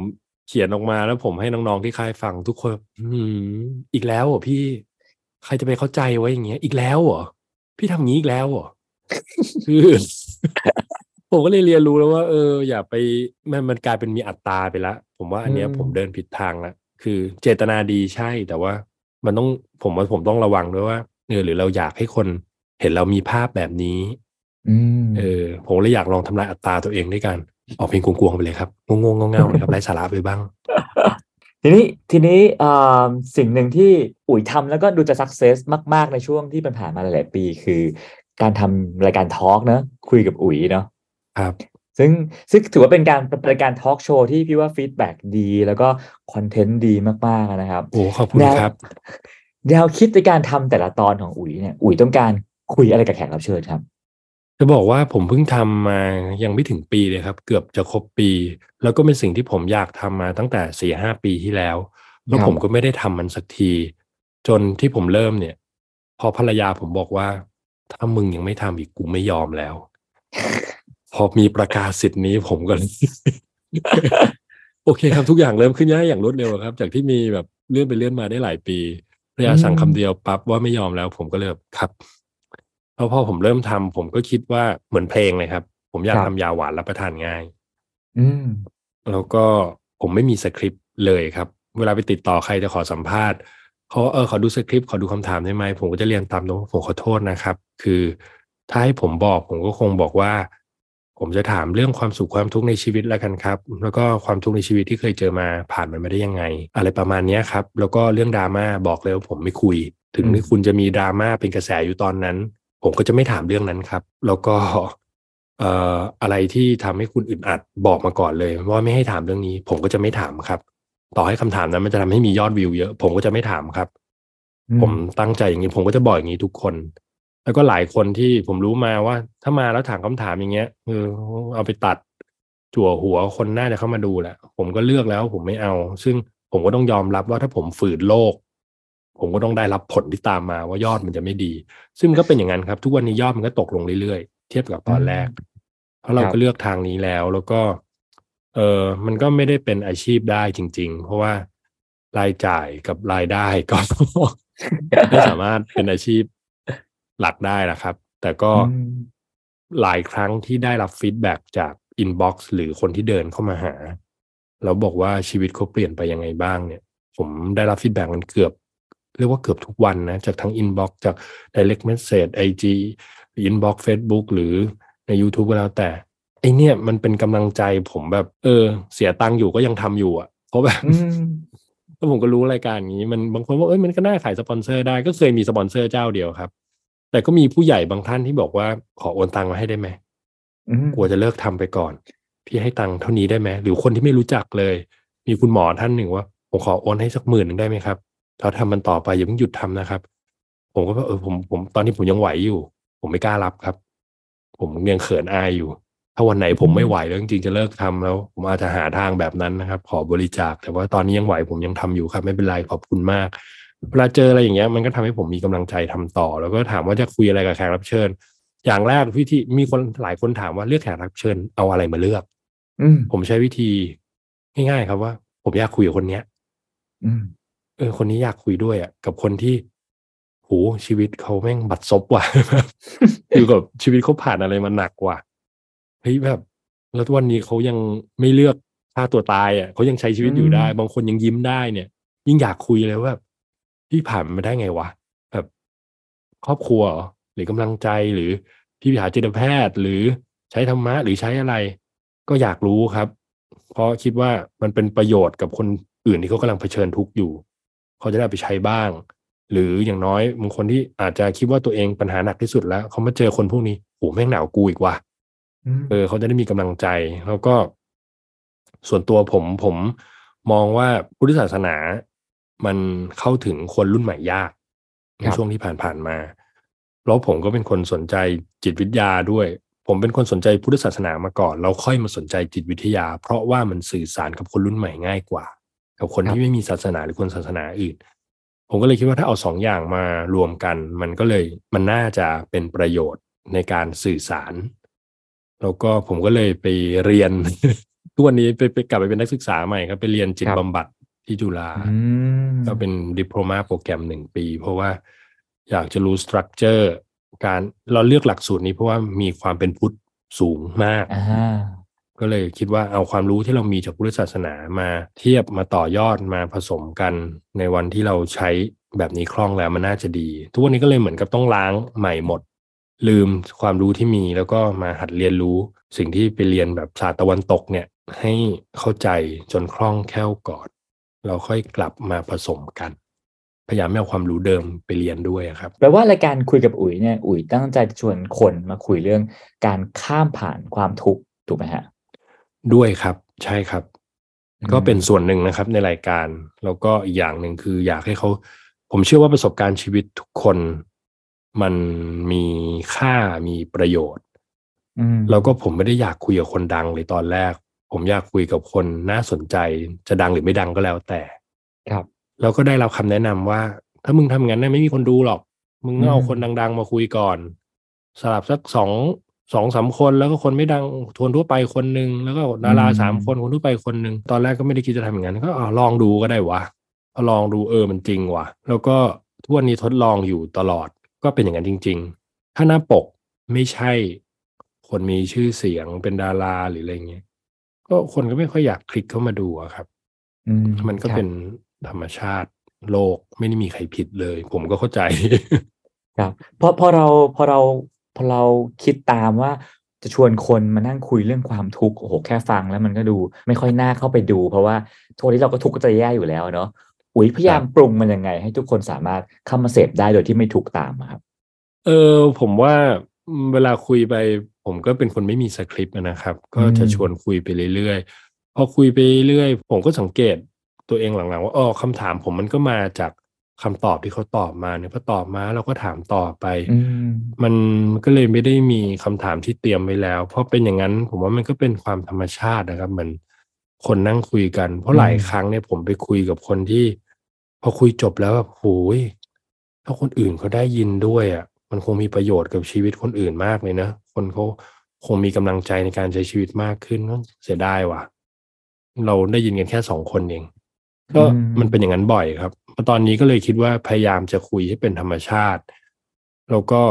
เขียนออกมาแล้วผมให้น้องๆที่ค่ายฟังทุกคนแบบอืมอีกแล้วเหรอพี่ใครจะไปเข้าใจวะอย่างเงี้ย อีกแล้วเหรอพี่ทำงี้อีกแล้วเหรอคือผมก็เลยเรียนรู้แล้วว่า เออ อย่าไปมันมันกลายเป็นมีอัตตาไปละ ผมว่าอันเนี้ยอืมผมเดินผิดทางละคือเจตนาดีใช่แต่ว่า มันต้องผมว่าผมต้องระวังด้วยว่าเออหรือเราอยากให้คนเห็นเรามีภาพแบบนี้อืม เออผมเลยอยากลองทำลายอัตตาตัวเองด้วยการออกเพลงกวนๆไปเลยครับโง่ๆเง่าๆนะครับไร้สาระไปบ้าง ทีนี้ทีนี้อ่าสิ่งหนึ่งที่อุ๋ยทำแล้วก็ดูจะ success มากๆในช่วงที่ผ่านมาหลายๆปี คือ การทำรายการ talk เนอะคุยกับอุ๋ยเนาะครับ ซึ่งซึ่งถือว่าเป็นการเป็นรายการทอล์กโชว์ที่พี่ว่า feedback ดี แล้วก็ content ดีมากๆนะครับโอ้ขอบคุณแนวครับแนวคิดในการทำแต่ละตอนของอุ๋ยเนี่ยอุ๋ยต้องการคุยอะไรกับแขกรับเชิญครับ จะบอกว่าผมเพิ่งทำมายังไม่ถึงปีเลยครับ เกือบจะครบปี แล้วก็เป็นสิ่งที่ผมอยากทำมาตั้งแต่สี่ห้าปีที่แล้ว แล้วครับผมก็ไม่ได้ทำมันสักที จนที่ผมเริ่มเนี่ย พอภรรยาผมบอกว่า ถ้ามึงยังไม่ทำอีกกูไม่ยอมแล้ว พอมีประกาศสิทธิ์นี้ผมก็เลยโอเคครับทุกอย่างเริ่มขึ้นง่ายอย่างรวดเร็วครับ จากที่มีแบบเลื่อนไปเลื่อนมาได้หลายปีภรรยาสั่งคำเดียวปั๊บว่าไม่ยอมแล้ว ผมก็เลยแบบครับ แล้วพอผมเริ่มทำผมก็คิดว่าเหมือนเพลงเลยครับ ผมอยากครับทำยาหวานรับประทานง่าย อืมแล้วก็ผมไม่มีสคริปต์เลยครับ เวลาไปติดต่อใครจะขอสัมภาษณ์เขาเออขอดูสคริปต์ขอดูคำถามได้ไหมผมก็จะเรียนตามตรงผมขอโทษนะครับ คือ ถ้าให้ผมบอกผมก็คงบอกว่า ผมจะถามเรื่องความสุขความทุกข์ในชีวิตแล้วกันครับ แล้วก็ความทุกข์ในชีวิตที่เคยเจอมาผ่านมันมาได้ยังไง อะไรประมาณเนี้ยครับ แล้วก็เรื่องดราม่าบอกเลยว่าผมไม่คุย ถึงอืมที่คุณจะมีดราม่าเป็นกระแสอยู่ตอนนั้น ผมก็จะไม่ถามเรื่องนั้นครับ แล้วก็เอ่ออะไรที่ทำให้คุณอึดอัดบอกมาก่อนเลย ว่าไม่ให้ถามเรื่องนี้ ผมก็จะไม่ถามครับ ต่อให้คำถามนั้นมันจะทำให้มียอดวิวเยอะ ผมก็จะไม่ถามครับอืมผมตั้งใจอย่างนี้ ผมก็จะบอกอย่างนี้ทุกคน แล้วก็หลายคนที่ผมรู้มาว่า ถ้ามาแล้วถามคำถามอย่างเงี้ยเออเอาไปตัดจั่วหัวคนน่าจะเข้ามาดูแหละผมก็เลือกแล้ว ผมไม่เอา ซึ่งผมก็ต้องยอมรับว่าถ้าผมฝืนโลก ผมก็ต้องได้รับผลที่ตามมาว่ายอดมันจะไม่ดี ซึ่งมันก็เป็นอย่างนั้นครับ ทุกวันนี้ยอดมันก็ตกลงเรื่อยๆ เทียบกับตอนแรก เพราะเราครัก็บเลือกทางนี้แล้ว แล้วก็ เออมันก็ไม่ได้เป็นอาชีพได้จริง ๆ เพราะว่ารายจ่ายกับรายได้ก็ไม่สามารถเป็นอาชีพหลักได้นะครับ แต่ก็อืมหลายครั้งที่ได้รับ feedback จาก inbox หรือคนที่เดินเข้ามาหา แล้วบอกว่าชีวิตเขาเปลี่ยนไปยังไงบ้างเนี่ย ผมได้รับ feedback มันเกือบ เรียกว่าเกือบทุกวันนะ จากทั้ง inbox จาก direct message IG inbox Facebook หรือใน YouTube ก็แล้วแต่ไอ้เนี่ยมันเป็นกำลังใจผมแบบ เออ เสียตังค์อยู่ก็ยังทำอยู่อะ เพราะแบบอืมแล้วผมก็รู้รายการนี้ มันบางคนว่าเอ้ยมันก็น่าขายสปอนเซอร์ได้ก็เคยมีสปอนเซอร์เจ้าเดียวครับ แต่ก็มีผู้ใหญ่บางท่านที่บอกว่าขอโอนตังค์มาให้ได้ไหมอืมกลัวจะเลิกทำไปก่อน พี่ให้ตังค์เท่านี้ได้ไหมหรือคนที่ไม่รู้จักเลย มีคุณหมอท่านหนึ่งว่าผมขอโอนให้สักหมื่นหนึ่งได้ไหมครับ เราทำมันต่อไปอย่าเพิ่งหยุดทำนะครับ ผมก็ว่าเออผมผมตอนนี้ผมยังไหวอยู่ ผมไม่กล้ารับครับ ผมยังเขินอายอยู่ ถ้าวันไหนผมไม่ไหวแล้วจริงๆจะเลิกทำแล้ว ผมอาจจะหาทางแบบนั้นนะครับ ขอบริจาค แต่ว่าตอนนี้ยังไหวผมยังทำอยู่ครับ ไม่เป็นไรขอบคุณมากเวลาเจออะไรอย่างเงี้ยมันก็ทำให้ผมมีกำลังใจทำต่อ แล้วก็ถามว่าจะคุยอะไรกับแขกรับเชิญ อย่างแรกวิธีมีคนหลายคนถามว่าเลือกแขกรับเชิญเอาอะไรมาเลือก อืมผมใช้วิธีง่ายๆครับว่า ผมอยากคุยกับคนเนี้ยอืม เออคนนี้อยากคุยด้วยอะ กับคนที่โหชีวิตเขาแม่งบัดซบว่ะอยู่กับชีวิตเขาผ่านอะไรมาหนักว่ะเฮ้ยแบบ แล้ววันนี้เขายังไม่เลือกฆ่าตัวตายอะเขายังใช้ชีวิตอยู่ได้อืมบางคนยังยิ้มได้เนี่ย ยิ่งอยากคุยเลยว่าแบบพี่ผ่านมันมาได้ไงวะแบบ ครอบครัวเหรอหรือกำลังใจหรือพี่ไปหาจิตแพทย์หรือใช้ธรรมะหรือใช้อะไร ก็อยากรู้ครับ เพราะคิดว่ามันเป็นประโยชน์กับคนอื่นที่เขากำลังเผชิญทุกข์อยู่ เขาจะได้เอาไปใช้บ้าง หรืออย่างน้อยบางคนที่อาจจะคิดว่าตัวเองปัญหาหนักที่สุดแล้ว เขามาเจอคนพวกนี้โหแม่งหนาวกูอีกว่ะอืมเออเขาจะได้มีกำลังใจ แล้วก็ ส่วนตัวผมผมมองว่าพุทธศาสนามันเข้าถึงคนรุ่นใหม่ยากในช่วงที่ผ่านๆมาแล้วผมก็เป็นคนสนใจจิตวิทยาด้วย ผมเป็นคนสนใจพุทธศาสนามาก่อนแล้วค่อยมาสนใจจิตวิทยา เพราะว่ามันสื่อสารกับคนรุ่นใหม่ง่ายกว่า กับคนที่ไม่มีศาสนาหรือคนศาสนาอื่น ผมก็เลยคิดว่าถ้าเอาสองอย่างมารวมกัน มันก็เลยมันน่าจะเป็นประโยชน์ในการสื่อสาร แล้วก็ผมก็เลยไปเรียนทุกวันนี้ไปไปกลับไปเป็นนักศึกษาใหม่ครับไปเรียนจิตบำบัดที่จุฬาอืมก็เป็นดิโพลมาโปรแกรมหนึ่งปี เพราะว่าอยากจะรู้สตรัคเจอร์การเราเลือกหลักสูตรนี้เพราะว่ามีความเป็นพุทธสูงมากอ่า ก็เลยคิดว่าเอาความรู้ที่เรามีจากพุทธศาสนามาเทียบมาต่อยอดมาผสมกันในวันที่เราใช้แบบนี้คล่องแล้วมันน่าจะดี ทุกวันนี้ก็เลยเหมือนกับต้องล้างใหม่หมด ลืมความรู้ที่มีแล้วก็มาหัดเรียนรู้สิ่งที่ไปเรียนแบบศาสตร์ตะวันตกเนี่ยให้เข้าใจจนคล่องแคล่วก่อนเราค่อยกลับมาผสมกัน พยายามไม่เอาความรู้เดิมไปเรียนด้วยครับแปลว่ารายการคุยกับอุ๋ยเนี่ยอุ๋ยตั้งใจชวนคนมาคุยเรื่องการข้ามผ่านความทุกข์ถูกไหมฮะ ด้วยครับ ใช่ครับอืมก็เป็นส่วนหนึ่งนะครับในรายการ แล้วก็อีกอย่างหนึ่งคือ อยากให้เขาผมเชื่อว่าประสบการณ์ชีวิตทุกคน มันมีค่ามีประโยชน์อืมแล้วก็ผมไม่ได้อยากคุยกับคนดังเลยตอนแรก ผมอยากคุยกับคนน่าสนใจ จะดังหรือไม่ดังก็แล้วแต่ ครับแล้วก็ได้รับคำแนะนำว่า ถ้ามึงทำงั้นน่ะไม่มีคนดูหรอก มึงต้องเอาอืมคนดัง ๆ มาคุยก่อน สลับสักสอง สองสามคนแล้วก็คนไม่ดังคนทั่วไปคนหนึ่งแล้วก็ดาราสามคนคนทั่วไปคนหนึ่งตอนแรกก็ไม่ได้คิดจะทำอย่างนั้นก็เอาลองดูก็ได้วะเอาลองดูเออมันจริงวะแล้วก็ทุกวันนี้ทดลองอยู่ตลอดก็เป็นอย่างนั้นจริง ๆ ถ้าหน้าปกไม่ใช่ คนมีชื่อเสียงเป็นดาราหรืออะไรเงี้ยก็คนก็ไม่ค่อยอยากคลิกเข้ามาดูอะครับอืมมันก็ครับเป็นธรรมชาติโลกไม่ได้มีใครผิดเลย ผมก็เข้าใจ ครับพอพอเราพอเรา พอเราคิดตามว่าจะชวนคนมานั่งคุยเรื่องความทุกข์โอ้โหแค่ฟังแล้วมันก็ดูไม่ค่อยน่าเข้าไปดู เพราะว่าทุกวันนี้เราก็ทุกข์ก็จะแย่อยู่แล้วเนาะอุ๋ยพยายามปรุงมันยังไง ให้ทุกคนสามารถเข้ามาเสพได้โดยที่ไม่ทุกข์ตามอะครับ เออผมว่าเวลาคุยไป ผมก็เป็นคนไม่มีสคริปต์นะครับ ก็จะอืมชวนคุยไปเรื่อยๆพอคุยไปเรื่อยๆผมก็สังเกตตัวเองหลังๆ ว่าอ๋อคำถามผมมันก็มาจาก คำตอบที่เขาตอบมาเนี่ยพอตอบมาเราก็ถามต่อไปอืมมันก็เลยไม่ได้มีคำถามที่เตรียมไว้แล้ว เพราะเป็นอย่างนั้น ผมว่ามันก็เป็นความธรรมชาตินะครับเหมือนคนนั่งคุยกัน เพราะหลายอืมครั้งเนี่ยผมไปคุยกับคนที่ พอคุยจบแล้วแบบโหยถ้าคนอื่นเขาได้ยินด้วยอะ มันคงมีประโยชน์กับชีวิตคนอื่นมากเลยนะคนเขาคงมีกำลังใจในการใช้ชีวิตมากขึ้นก็เสียดายว่ะ เราได้ยินกันแค่สองคนเองก็อืมมันเป็นอย่างนั้นบ่อยครับ ตอนนี้ก็เลยคิดว่าพยายามจะคุยให้เป็นธรรมชาติ แล้วก็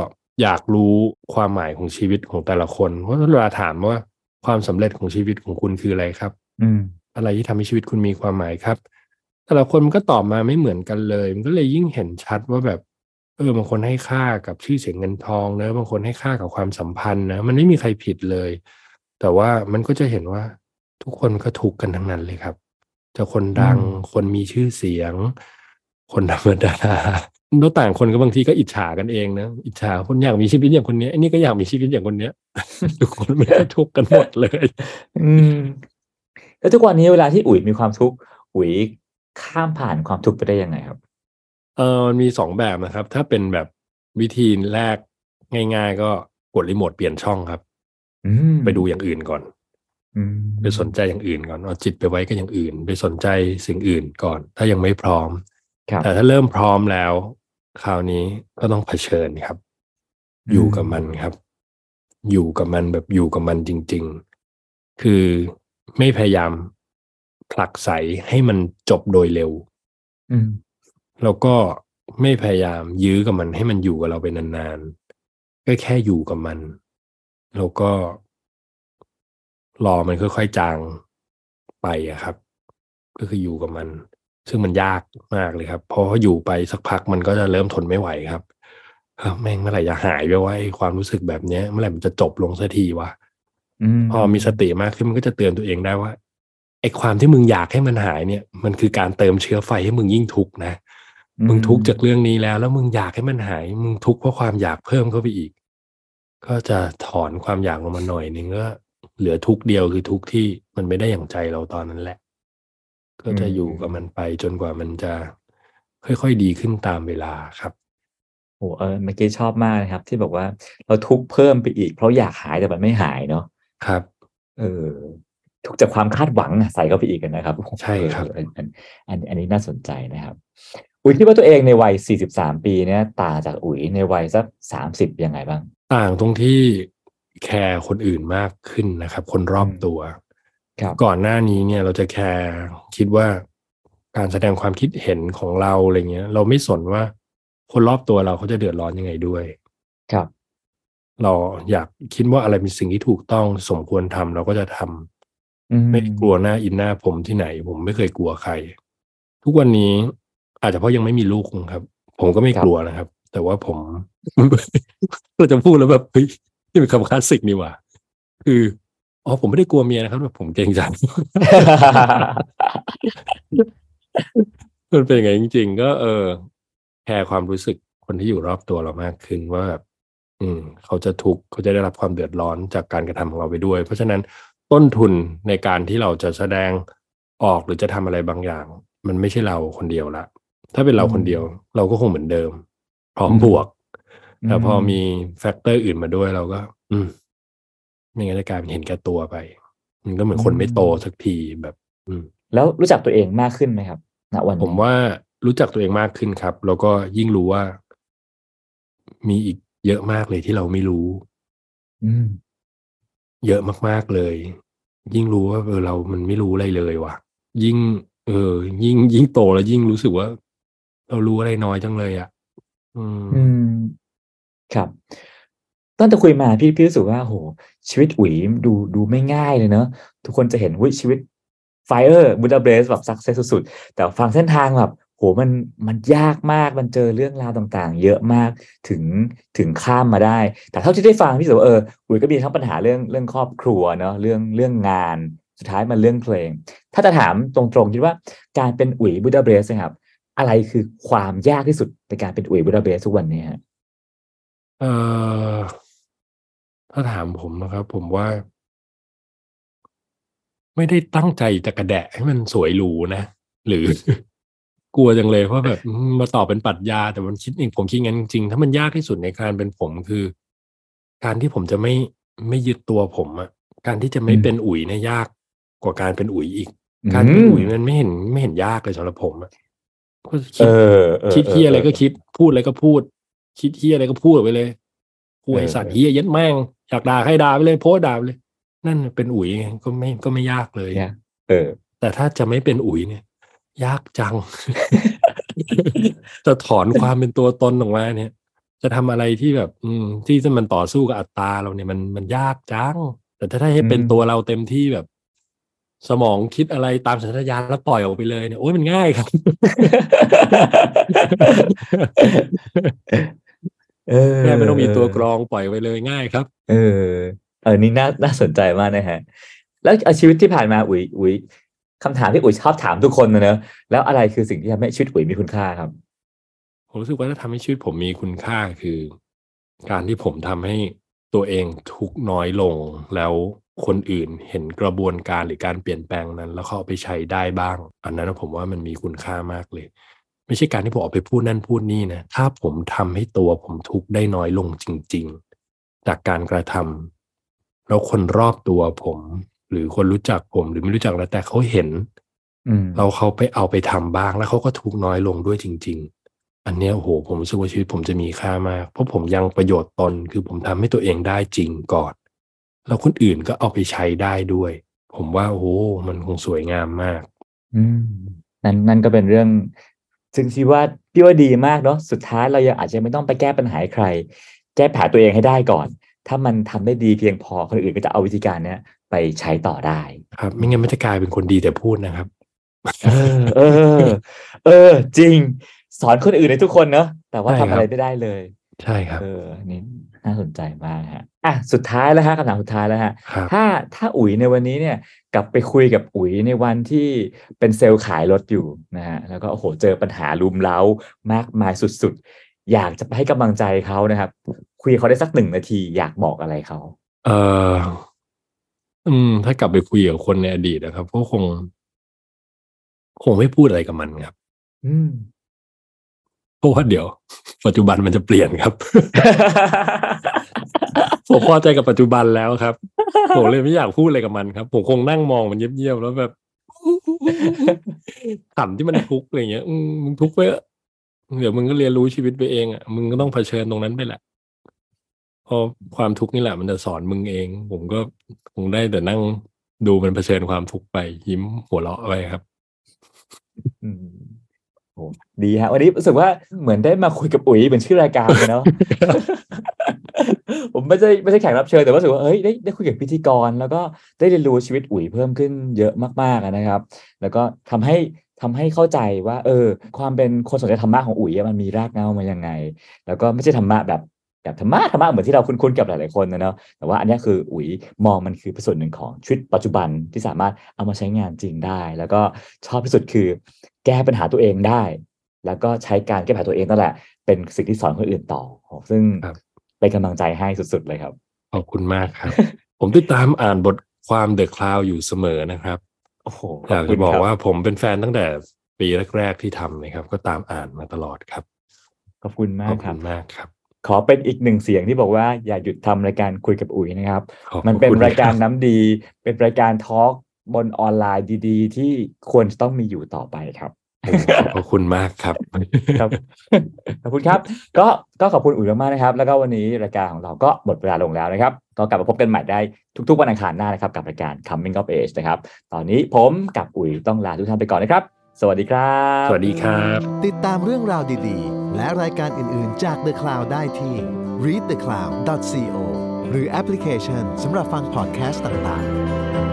อยากรู้ความหมายของชีวิตของแต่ละคน เพราะเวลาถามว่าความสำเร็จของชีวิตของคุณคืออะไรครับ อืม อะไรที่ทำให้ชีวิตคุณมีความหมายครับ แต่ละคนมันก็ตอบมาไม่เหมือนกันเลย มันก็เลยยิ่งเห็นชัดว่าแบบ เออบางคนให้ค่ากับชื่อเสียงเงินทองเนอะบางคนให้ค่ากับความสัมพันธ์นะมันไม่มีใครผิดเลย แต่ว่ามันก็จะเห็นว่าทุกคนก็ทุกข์กันทั้งนั้นเลยครับ จะคนดังอืมคนมีชื่อเสียง คนธรรมดาแล้วต่างคนก็บางทีก็อิจฉากันเองนะอิจฉาคนอยากมีชีวิตอย่างคนเนี้ยไอ้นี่ก็อยากมีชีวิตอย่างคนเนี้ยทุกคนไม่ได้ทุกข์กันหมดเลย อืม แล้วทุกวันนี้เวลาที่อุ๋ยมีความทุกข์อุ๋ยข้ามผ่านความทุกข์ไปได้ยังไงครับ เออมันมีสองแบบนะครับ ถ้าเป็นแบบวิธีแรกง่าย ๆ ก็กดรีโมทเปลี่ยนช่องครับอืมไปดูอย่างอื่นก่อนอืมไปสนใจอย่างอื่นก่อนเอาจิตไปไว้กับอย่างอื่น ไปสนใจสิ่งอื่นก่อน ถ้ายังไม่พร้อมครับ แต่ถ้าเริ่มพร้อมแล้ว คราวนี้ก็ต้องเผชิญครับ อยู่กับมันครับ อยู่กับมันแบบอยู่กับมันจริง ๆ คือไม่พยายามผลักไสให้มันจบโดยเร็วอืมแล้วก็ไม่พยายามยื้อกับมันให้มันอยู่กับเราไปนานๆ ก็แค่อยู่กับมัน แล้วก็รอมันค่อยๆจางไปอะครับ ก็คืออยู่กับมัน ซึ่งมันยากมากเลยครับเพราะว่าอยู่ไปสักพักมันก็จะเริ่มทนไม่ไหวครับเอ้าแม่งเมื่อไหร่จะหายไปวะไอ้ความรู้สึกแบบเนี้ย เมื่อไหร่มันจะจบลงสักทีวะอืมพอมีสติมากขึ้นมันก็จะเตือนตัวเองได้ว่าไอ้ความที่มึงอยากให้มันหายเนี่ย มันคือการเติมเชื้อไฟให้มึงยิ่งทุกข์นะมึงทุกข์จากเรื่องนี้แล้ว แล้วมึงอยากให้มันหาย มึงทุกข์เพราะความอยากเพิ่มเข้าไปอีก ก็จะถอนความอยากลงมาหน่อยนึงก็เหลือทุกข์เดียวคือทุกข์ที่มันไม่ได้อย่างใจเราตอนนั้นแหละ ก็จะอยู่กับมันไปจนกว่ามันจะค่อยๆดีขึ้นตามเวลาครับโอ้เออเมื่อกี้ชอบมากเลยครับ ที่บอกว่าเราทุกข์เพิ่มไปอีก เพราะอยากหายแต่มันไม่หายเนาะครับ เออทุกข์จากความคาดหวังอะใส่เข้าไปอีกกันนะครับใช่ครับเอออันอันอันอันนี้น่าสนใจนะครับ อุ๋ยคิดว่าตัวเองในวัย 43 ปีเนี่ยต่างจากอุ๋ยในวัยสัก 30 ยังไงบ้าง ต่างตรงที่แคร์คนอื่นมากขึ้นนะครับ คนรอบตัวครับ ก่อนหน้านี้เนี่ยเราจะแคร์คิดว่าการแสดงความคิดเห็นของเราอะไรเงี้ย เราไม่สนว่าคนรอบตัวเราเขาจะเดือดร้อนยังไงด้วย ครับ เราอยากคิดว่าอะไรเป็นสิ่งที่ถูกต้องสมควรทำเราก็จะทำอืมไม่กลัวหน้าอินหน้าผมที่ไหน ผมไม่เคยกลัวใคร ทุกวันนี้อาจจะเพราะยังไม่มีลูกครับ ผมก็ไม่กลัวนะครับ แต่ว่าผมเราจะพูดแล้วแบบเฮ้ยนี่เป็นคำคลาสสิกนี่หว่า คือ อ๋อผมไม่ได้กลัวเมียนะครับแต่ผมเกรงใจมันเป็นอย่างไงจริง ๆ ก็เออแคร์ความรู้สึกคนที่อยู่รอบตัวเรามากขึ้นว่าแบบอืม เขาจะทุกข์เขาจะได้รับความเดือดร้อนจากการกระทำของเราไปด้วย เพราะฉะนั้นต้นทุนในการที่เราจะแสดงออกหรือจะทำอะไรบางอย่าง มันไม่ใช่เราคนเดียวละถ้าเป็นเราคนเดียว เราก็คงเหมือนเดิม พร้อมบวกแต่พอมี factor อื่นมาด้วยเราก็ อืม ไม่งั้นจะกลายเป็นเห็นแก่ตัวไป มันก็เหมือนคนไม่โตสักทีแบบ อืม แล้วรู้จักตัวเองมากขึ้นไหมครับณวันนี้ผมว่ารู้จักตัวเองมากขึ้นครับ แล้วก็ยิ่งรู้ว่า มีอีกเยอะมากเลยที่เราไม่รู้ อืม เยอะมากๆเลย ยิ่งรู้ว่าเออเรามันไม่รู้อะไรเลยว่ะ ยิ่ง เออ ยิ่ง ยิ่งโตแล้วยิ่งรู้สึกว่า เรารู้อะไรน้อยจังเลยอะอืมอืมครับ ตั้งแต่คุยมาพี่พี่รู้สึกว่าโหชีวิตอุ๋ยดูดูไม่ง่ายเลยเนอะทุกคนจะเห็นวิชีวิต Fire Buddha Bless แบบ success สุดๆ แต่ฟังเส้นทางแบบโหมันมันยากมากมันเจอเรื่องราวต่างๆ เยอะมากถึงถึงข้ามมาได้ แต่เท่าที่ได้ฟังพี่รู้สึกว่าเอออุ๋ยก็มีทั้งปัญหาเรื่องเรื่องครอบครัวเนอะเรื่องเรื่องงานสุดท้ายมันเรื่องเพลง ถ้าจะถามตรงๆคิดว่าการเป็นอุ๋ย Buddha Bless นะครับอะไรคือความยากที่สุดในการเป็นอุ๋ย Buddha Bless ทุกวันนี้ฮะเออ ถ้าถามผมนะครับ ผมว่า ไม่ได้ตั้งใจจะกระแดะให้มันสวยหรูนะ หรือกลัวจังเลยเพราะแบบอืมมาตอบเป็นปรัชญา แต่มันคิดเองผมคิดงั้นจริงๆถ้ามันยากที่สุดในการเป็นผมคือ การที่ผมจะไม่ไม่ยึดตัวผมอะการที่จะไม่อืมเป็นอุ๋ยเนี่ยยากกว่าการเป็นอุ๋ยอีก การเป็นอุ๋ยมันไม่เห็นไม่เห็นยากเลยสำหรับผมอะก็คิเอดอเออคิดเฮียอะไรก็เคิดพูดอะไรก็พูด คิดเฮียอะไรก็พูดออกไปเลยกูไอเออสัตว์เฮียเย็ดแม่ง อยากด่าใครด่าไปเลยโพสต์ด่าไปเลย นั่นเป็นอุ๋ยไงก็ไม่ก็ไม่ยากเลยเนี่ยเออ แต่ถ้าจะไม่เป็นอุ๋ยเนี่ย ยากจัง จะถอนความเป็นตัวตนออกมาเนี่ย จะทำอะไรที่แบบ อืม ที่จะมันต่อสู้กับอัตราเราเนี่ยมันมันยากจัง แต่ถ้าให้เป็นอืมตัวเราเต็มที่แบบ สมองคิดอะไรตามสัญชาตญาณแล้วปล่อยออกไปเลยเนี่ยโอ้ยมันง่ายครับเออ แค่ไม่ต้องมีตัวกรองปล่อยไปเลยง่ายครับ เออ เออนี่น่าน่าสนใจมากนะฮะ แล้วเอาชีวิตที่ผ่านมาอุ๋ยอุ๋ยคำถามที่อุ๋ยชอบถามทุกคนนะเนอะแล้วอะไรคือสิ่งที่ทำให้ชีวิตอุ๋ยมีคุณค่าครับ ผมรู้สึกว่าถ้าทำให้ชีวิตผมมีคุณค่าคือ การที่ผมทำให้ตัวเองทุกข์น้อยลงแล้วคนอื่นเห็นกระบวนการหรือการเปลี่ยนแปลงนั้น แล้วเขาเอาไปใช้ได้บ้าง อันนั้นนะผมว่ามันมีคุณค่ามากเลย ไม่ใช่การที่ผมออกไปพูดนั่นพูดนี่นะถ้าผมทำให้ตัวผมทุกข์ได้น้อยลงจริง ๆ จากการกระทำแล้วคนรอบตัวผม หรือคนรู้จักผมหรือไม่รู้จักแล้วแต่เขาเห็นอืมเราเขาไปเอาไปทำบ้างแล้วเขาก็ทุกข์น้อยลงด้วยจริง ๆ อันเนี้ยโอ้โหผมรู้สึกว่าชีวิตผมจะมีค่ามาก เพราะผมยังประโยชน์ตนคือผมทำให้ตัวเองได้จริงก่อน แล้วคนอื่นก็เอาไปใช้ได้ด้วย ผมว่าโอ้โหมันคงสวยงามมาก อืมนั่นนั่นก็เป็นเรื่อง ซึ่งที่ว่าพี่ว่าดีมากเนาะสุดท้ายเรายังอาจจะไม่ต้องไปแก้ปัญหาให้ใคร แก้ปัญหาตัวเองให้ได้ก่อน ถ้ามันทำได้ดีเพียงพอคนอื่นก็จะเอาวิธีการเนี้ยไปใช้ต่อได้ ครับ ไม่งั้นมันจะกลายเป็นคนดีแต่พูดนะครับ เออ เออ เออ จริง สอนคนอื่นในทุกคนเนอะแต่ว่าใช่ทำครับอะไรไม่ได้เลย ใช่ครับ เอออันนี่น่าสนใจมากฮะ อะสุดท้ายแล้วฮะคำถามสุดท้ายแล้วฮะครับถ้าถ้าอุ๋ยในวันนี้เนี่ยกลับไปคุยกับอุ๋ยในวันที่เป็นเซลล์ขายรถอยู่นะฮะแล้วก็โอ้โหเจอปัญหาลุมเล้ามากมายสุดๆ อยากจะไปให้กำลังใจเขานะครับ คุยกับเขาได้สักหนึ่งนาทีอยากบอกอะไรเขาเอออืม ถ้ากลับไปคุยกับคนในอดีตนะครับก็คง คงไม่พูดอะไรกับมันครับ อืมเพราะว่าเดี๋ยว ปัจจุบันมันจะเปลี่ยนครับ ผมพอใจกับปัจจุบันแล้วครับผมเลยไม่อยากพูดอะไรกับมันครับ ผมคงนั่งมองมันเงียบๆแล้วแบบขำที่มันทุกข์อะไรเงี้ยอืมมึงทุกข์ไปเถอะเดี๋ยวมึงก็เรียนรู้ชีวิตไปเองอะมึงก็ต้องเผชิญตรงนั้นไปแหละเพราะความทุกข์นี่แหละมันจะสอนมึงเอง ผมก็คงได้แต่นั่งดูมันเผชิญความทุกข์ไป ยิ้มหัวเราะไปครับอืมโอ้ดีฮะวันนี้รู้สึกว่าเหมือนได้มาคุยกับอุ๋ยเหมือนชื่อรายการเลยเนาะ ผมไม่ใช่ไม่ใช่แขกรับเชิญแต่ว่ารู้สึกว่าเอ้ยได้ได้คุยกับพิธีกร แล้วก็ได้เรียนรู้ชีวิตอุ๋ยเพิ่มขึ้นเยอะมากๆนะครับ แล้วก็ทำให้ทำให้เข้าใจว่า เออ ความเป็นคนสนใจธรรมะของอุ๋ยมันมีรากเงามายังไง แล้วก็ไม่ใช่ธรรมะแบบแบบธรรมะธรรมะเหมือนที่เราคุ้นๆกับหลายๆคนนะเนาะแต่ว่าอันนี้คืออุ๋ยมองมันคือเป็นส่วนหนึ่งของชีวิตปัจจุบันที่สามารถเอามาใช้งานจริงได้ แล้วก็ชอบที่สุดคือ แก้ปัญหาตัวเองได้ แล้วก็ใช้การแก้ปัญหาตัวเองนั่นแหละเป็นสิ่งที่สอนคนอื่นต่อ ซึ่ง เป็นกำลังใจให้สุดๆเลยครับ ขอบคุณมากครับ ผมติดตามอ่านบทความเดอะคลาวอยู่เสมอนะครับโอ้โหอยากขคุจะณบอกครับว่าผมเป็นแฟนตั้งแต่ปีแรกๆที่ทำนะครับ ก็ตามอ่านมาตลอดครับ ขอบคุณมาขกอบครัคุบณมากครับ ขอเป็นอีกหนึ่งเสียงที่บอกว่าอย่าหยุดทำรายการคุยกับอุ๋ยนะครับขอบมันเป็นคุณรายการคบน้ำดี เป็นรายการทอล์กบนออนไลน์ดี ๆ ที่ควรจะต้องมีอยู่ต่อไปครับ ขอบคุณมากครับครับขอบคุณครับ ก็ก็ขอบคุณอุ๋ยมากๆนะครับ แล้วก็วันนี้รายการของเราก็หมดเวลาลงแล้วนะครับ ก็กลับมาพบกันใหม่ได้ทุกๆวันอังคารหน้านะครับ กับรายการ Coming of Age นะครับ ตอนนี้ผมกับอุ๋ยต้องลาทุกท่านไปก่อนนะครับ สวัสดีครับ สวัสดีครับ ติดตามเรื่องราวดีๆ และรายการอื่นๆจาก The Cloud ได้ที่ readthecloud.co หรือแอปพลิเคชันสำหรับฟังพอดแคสต์ต่างๆ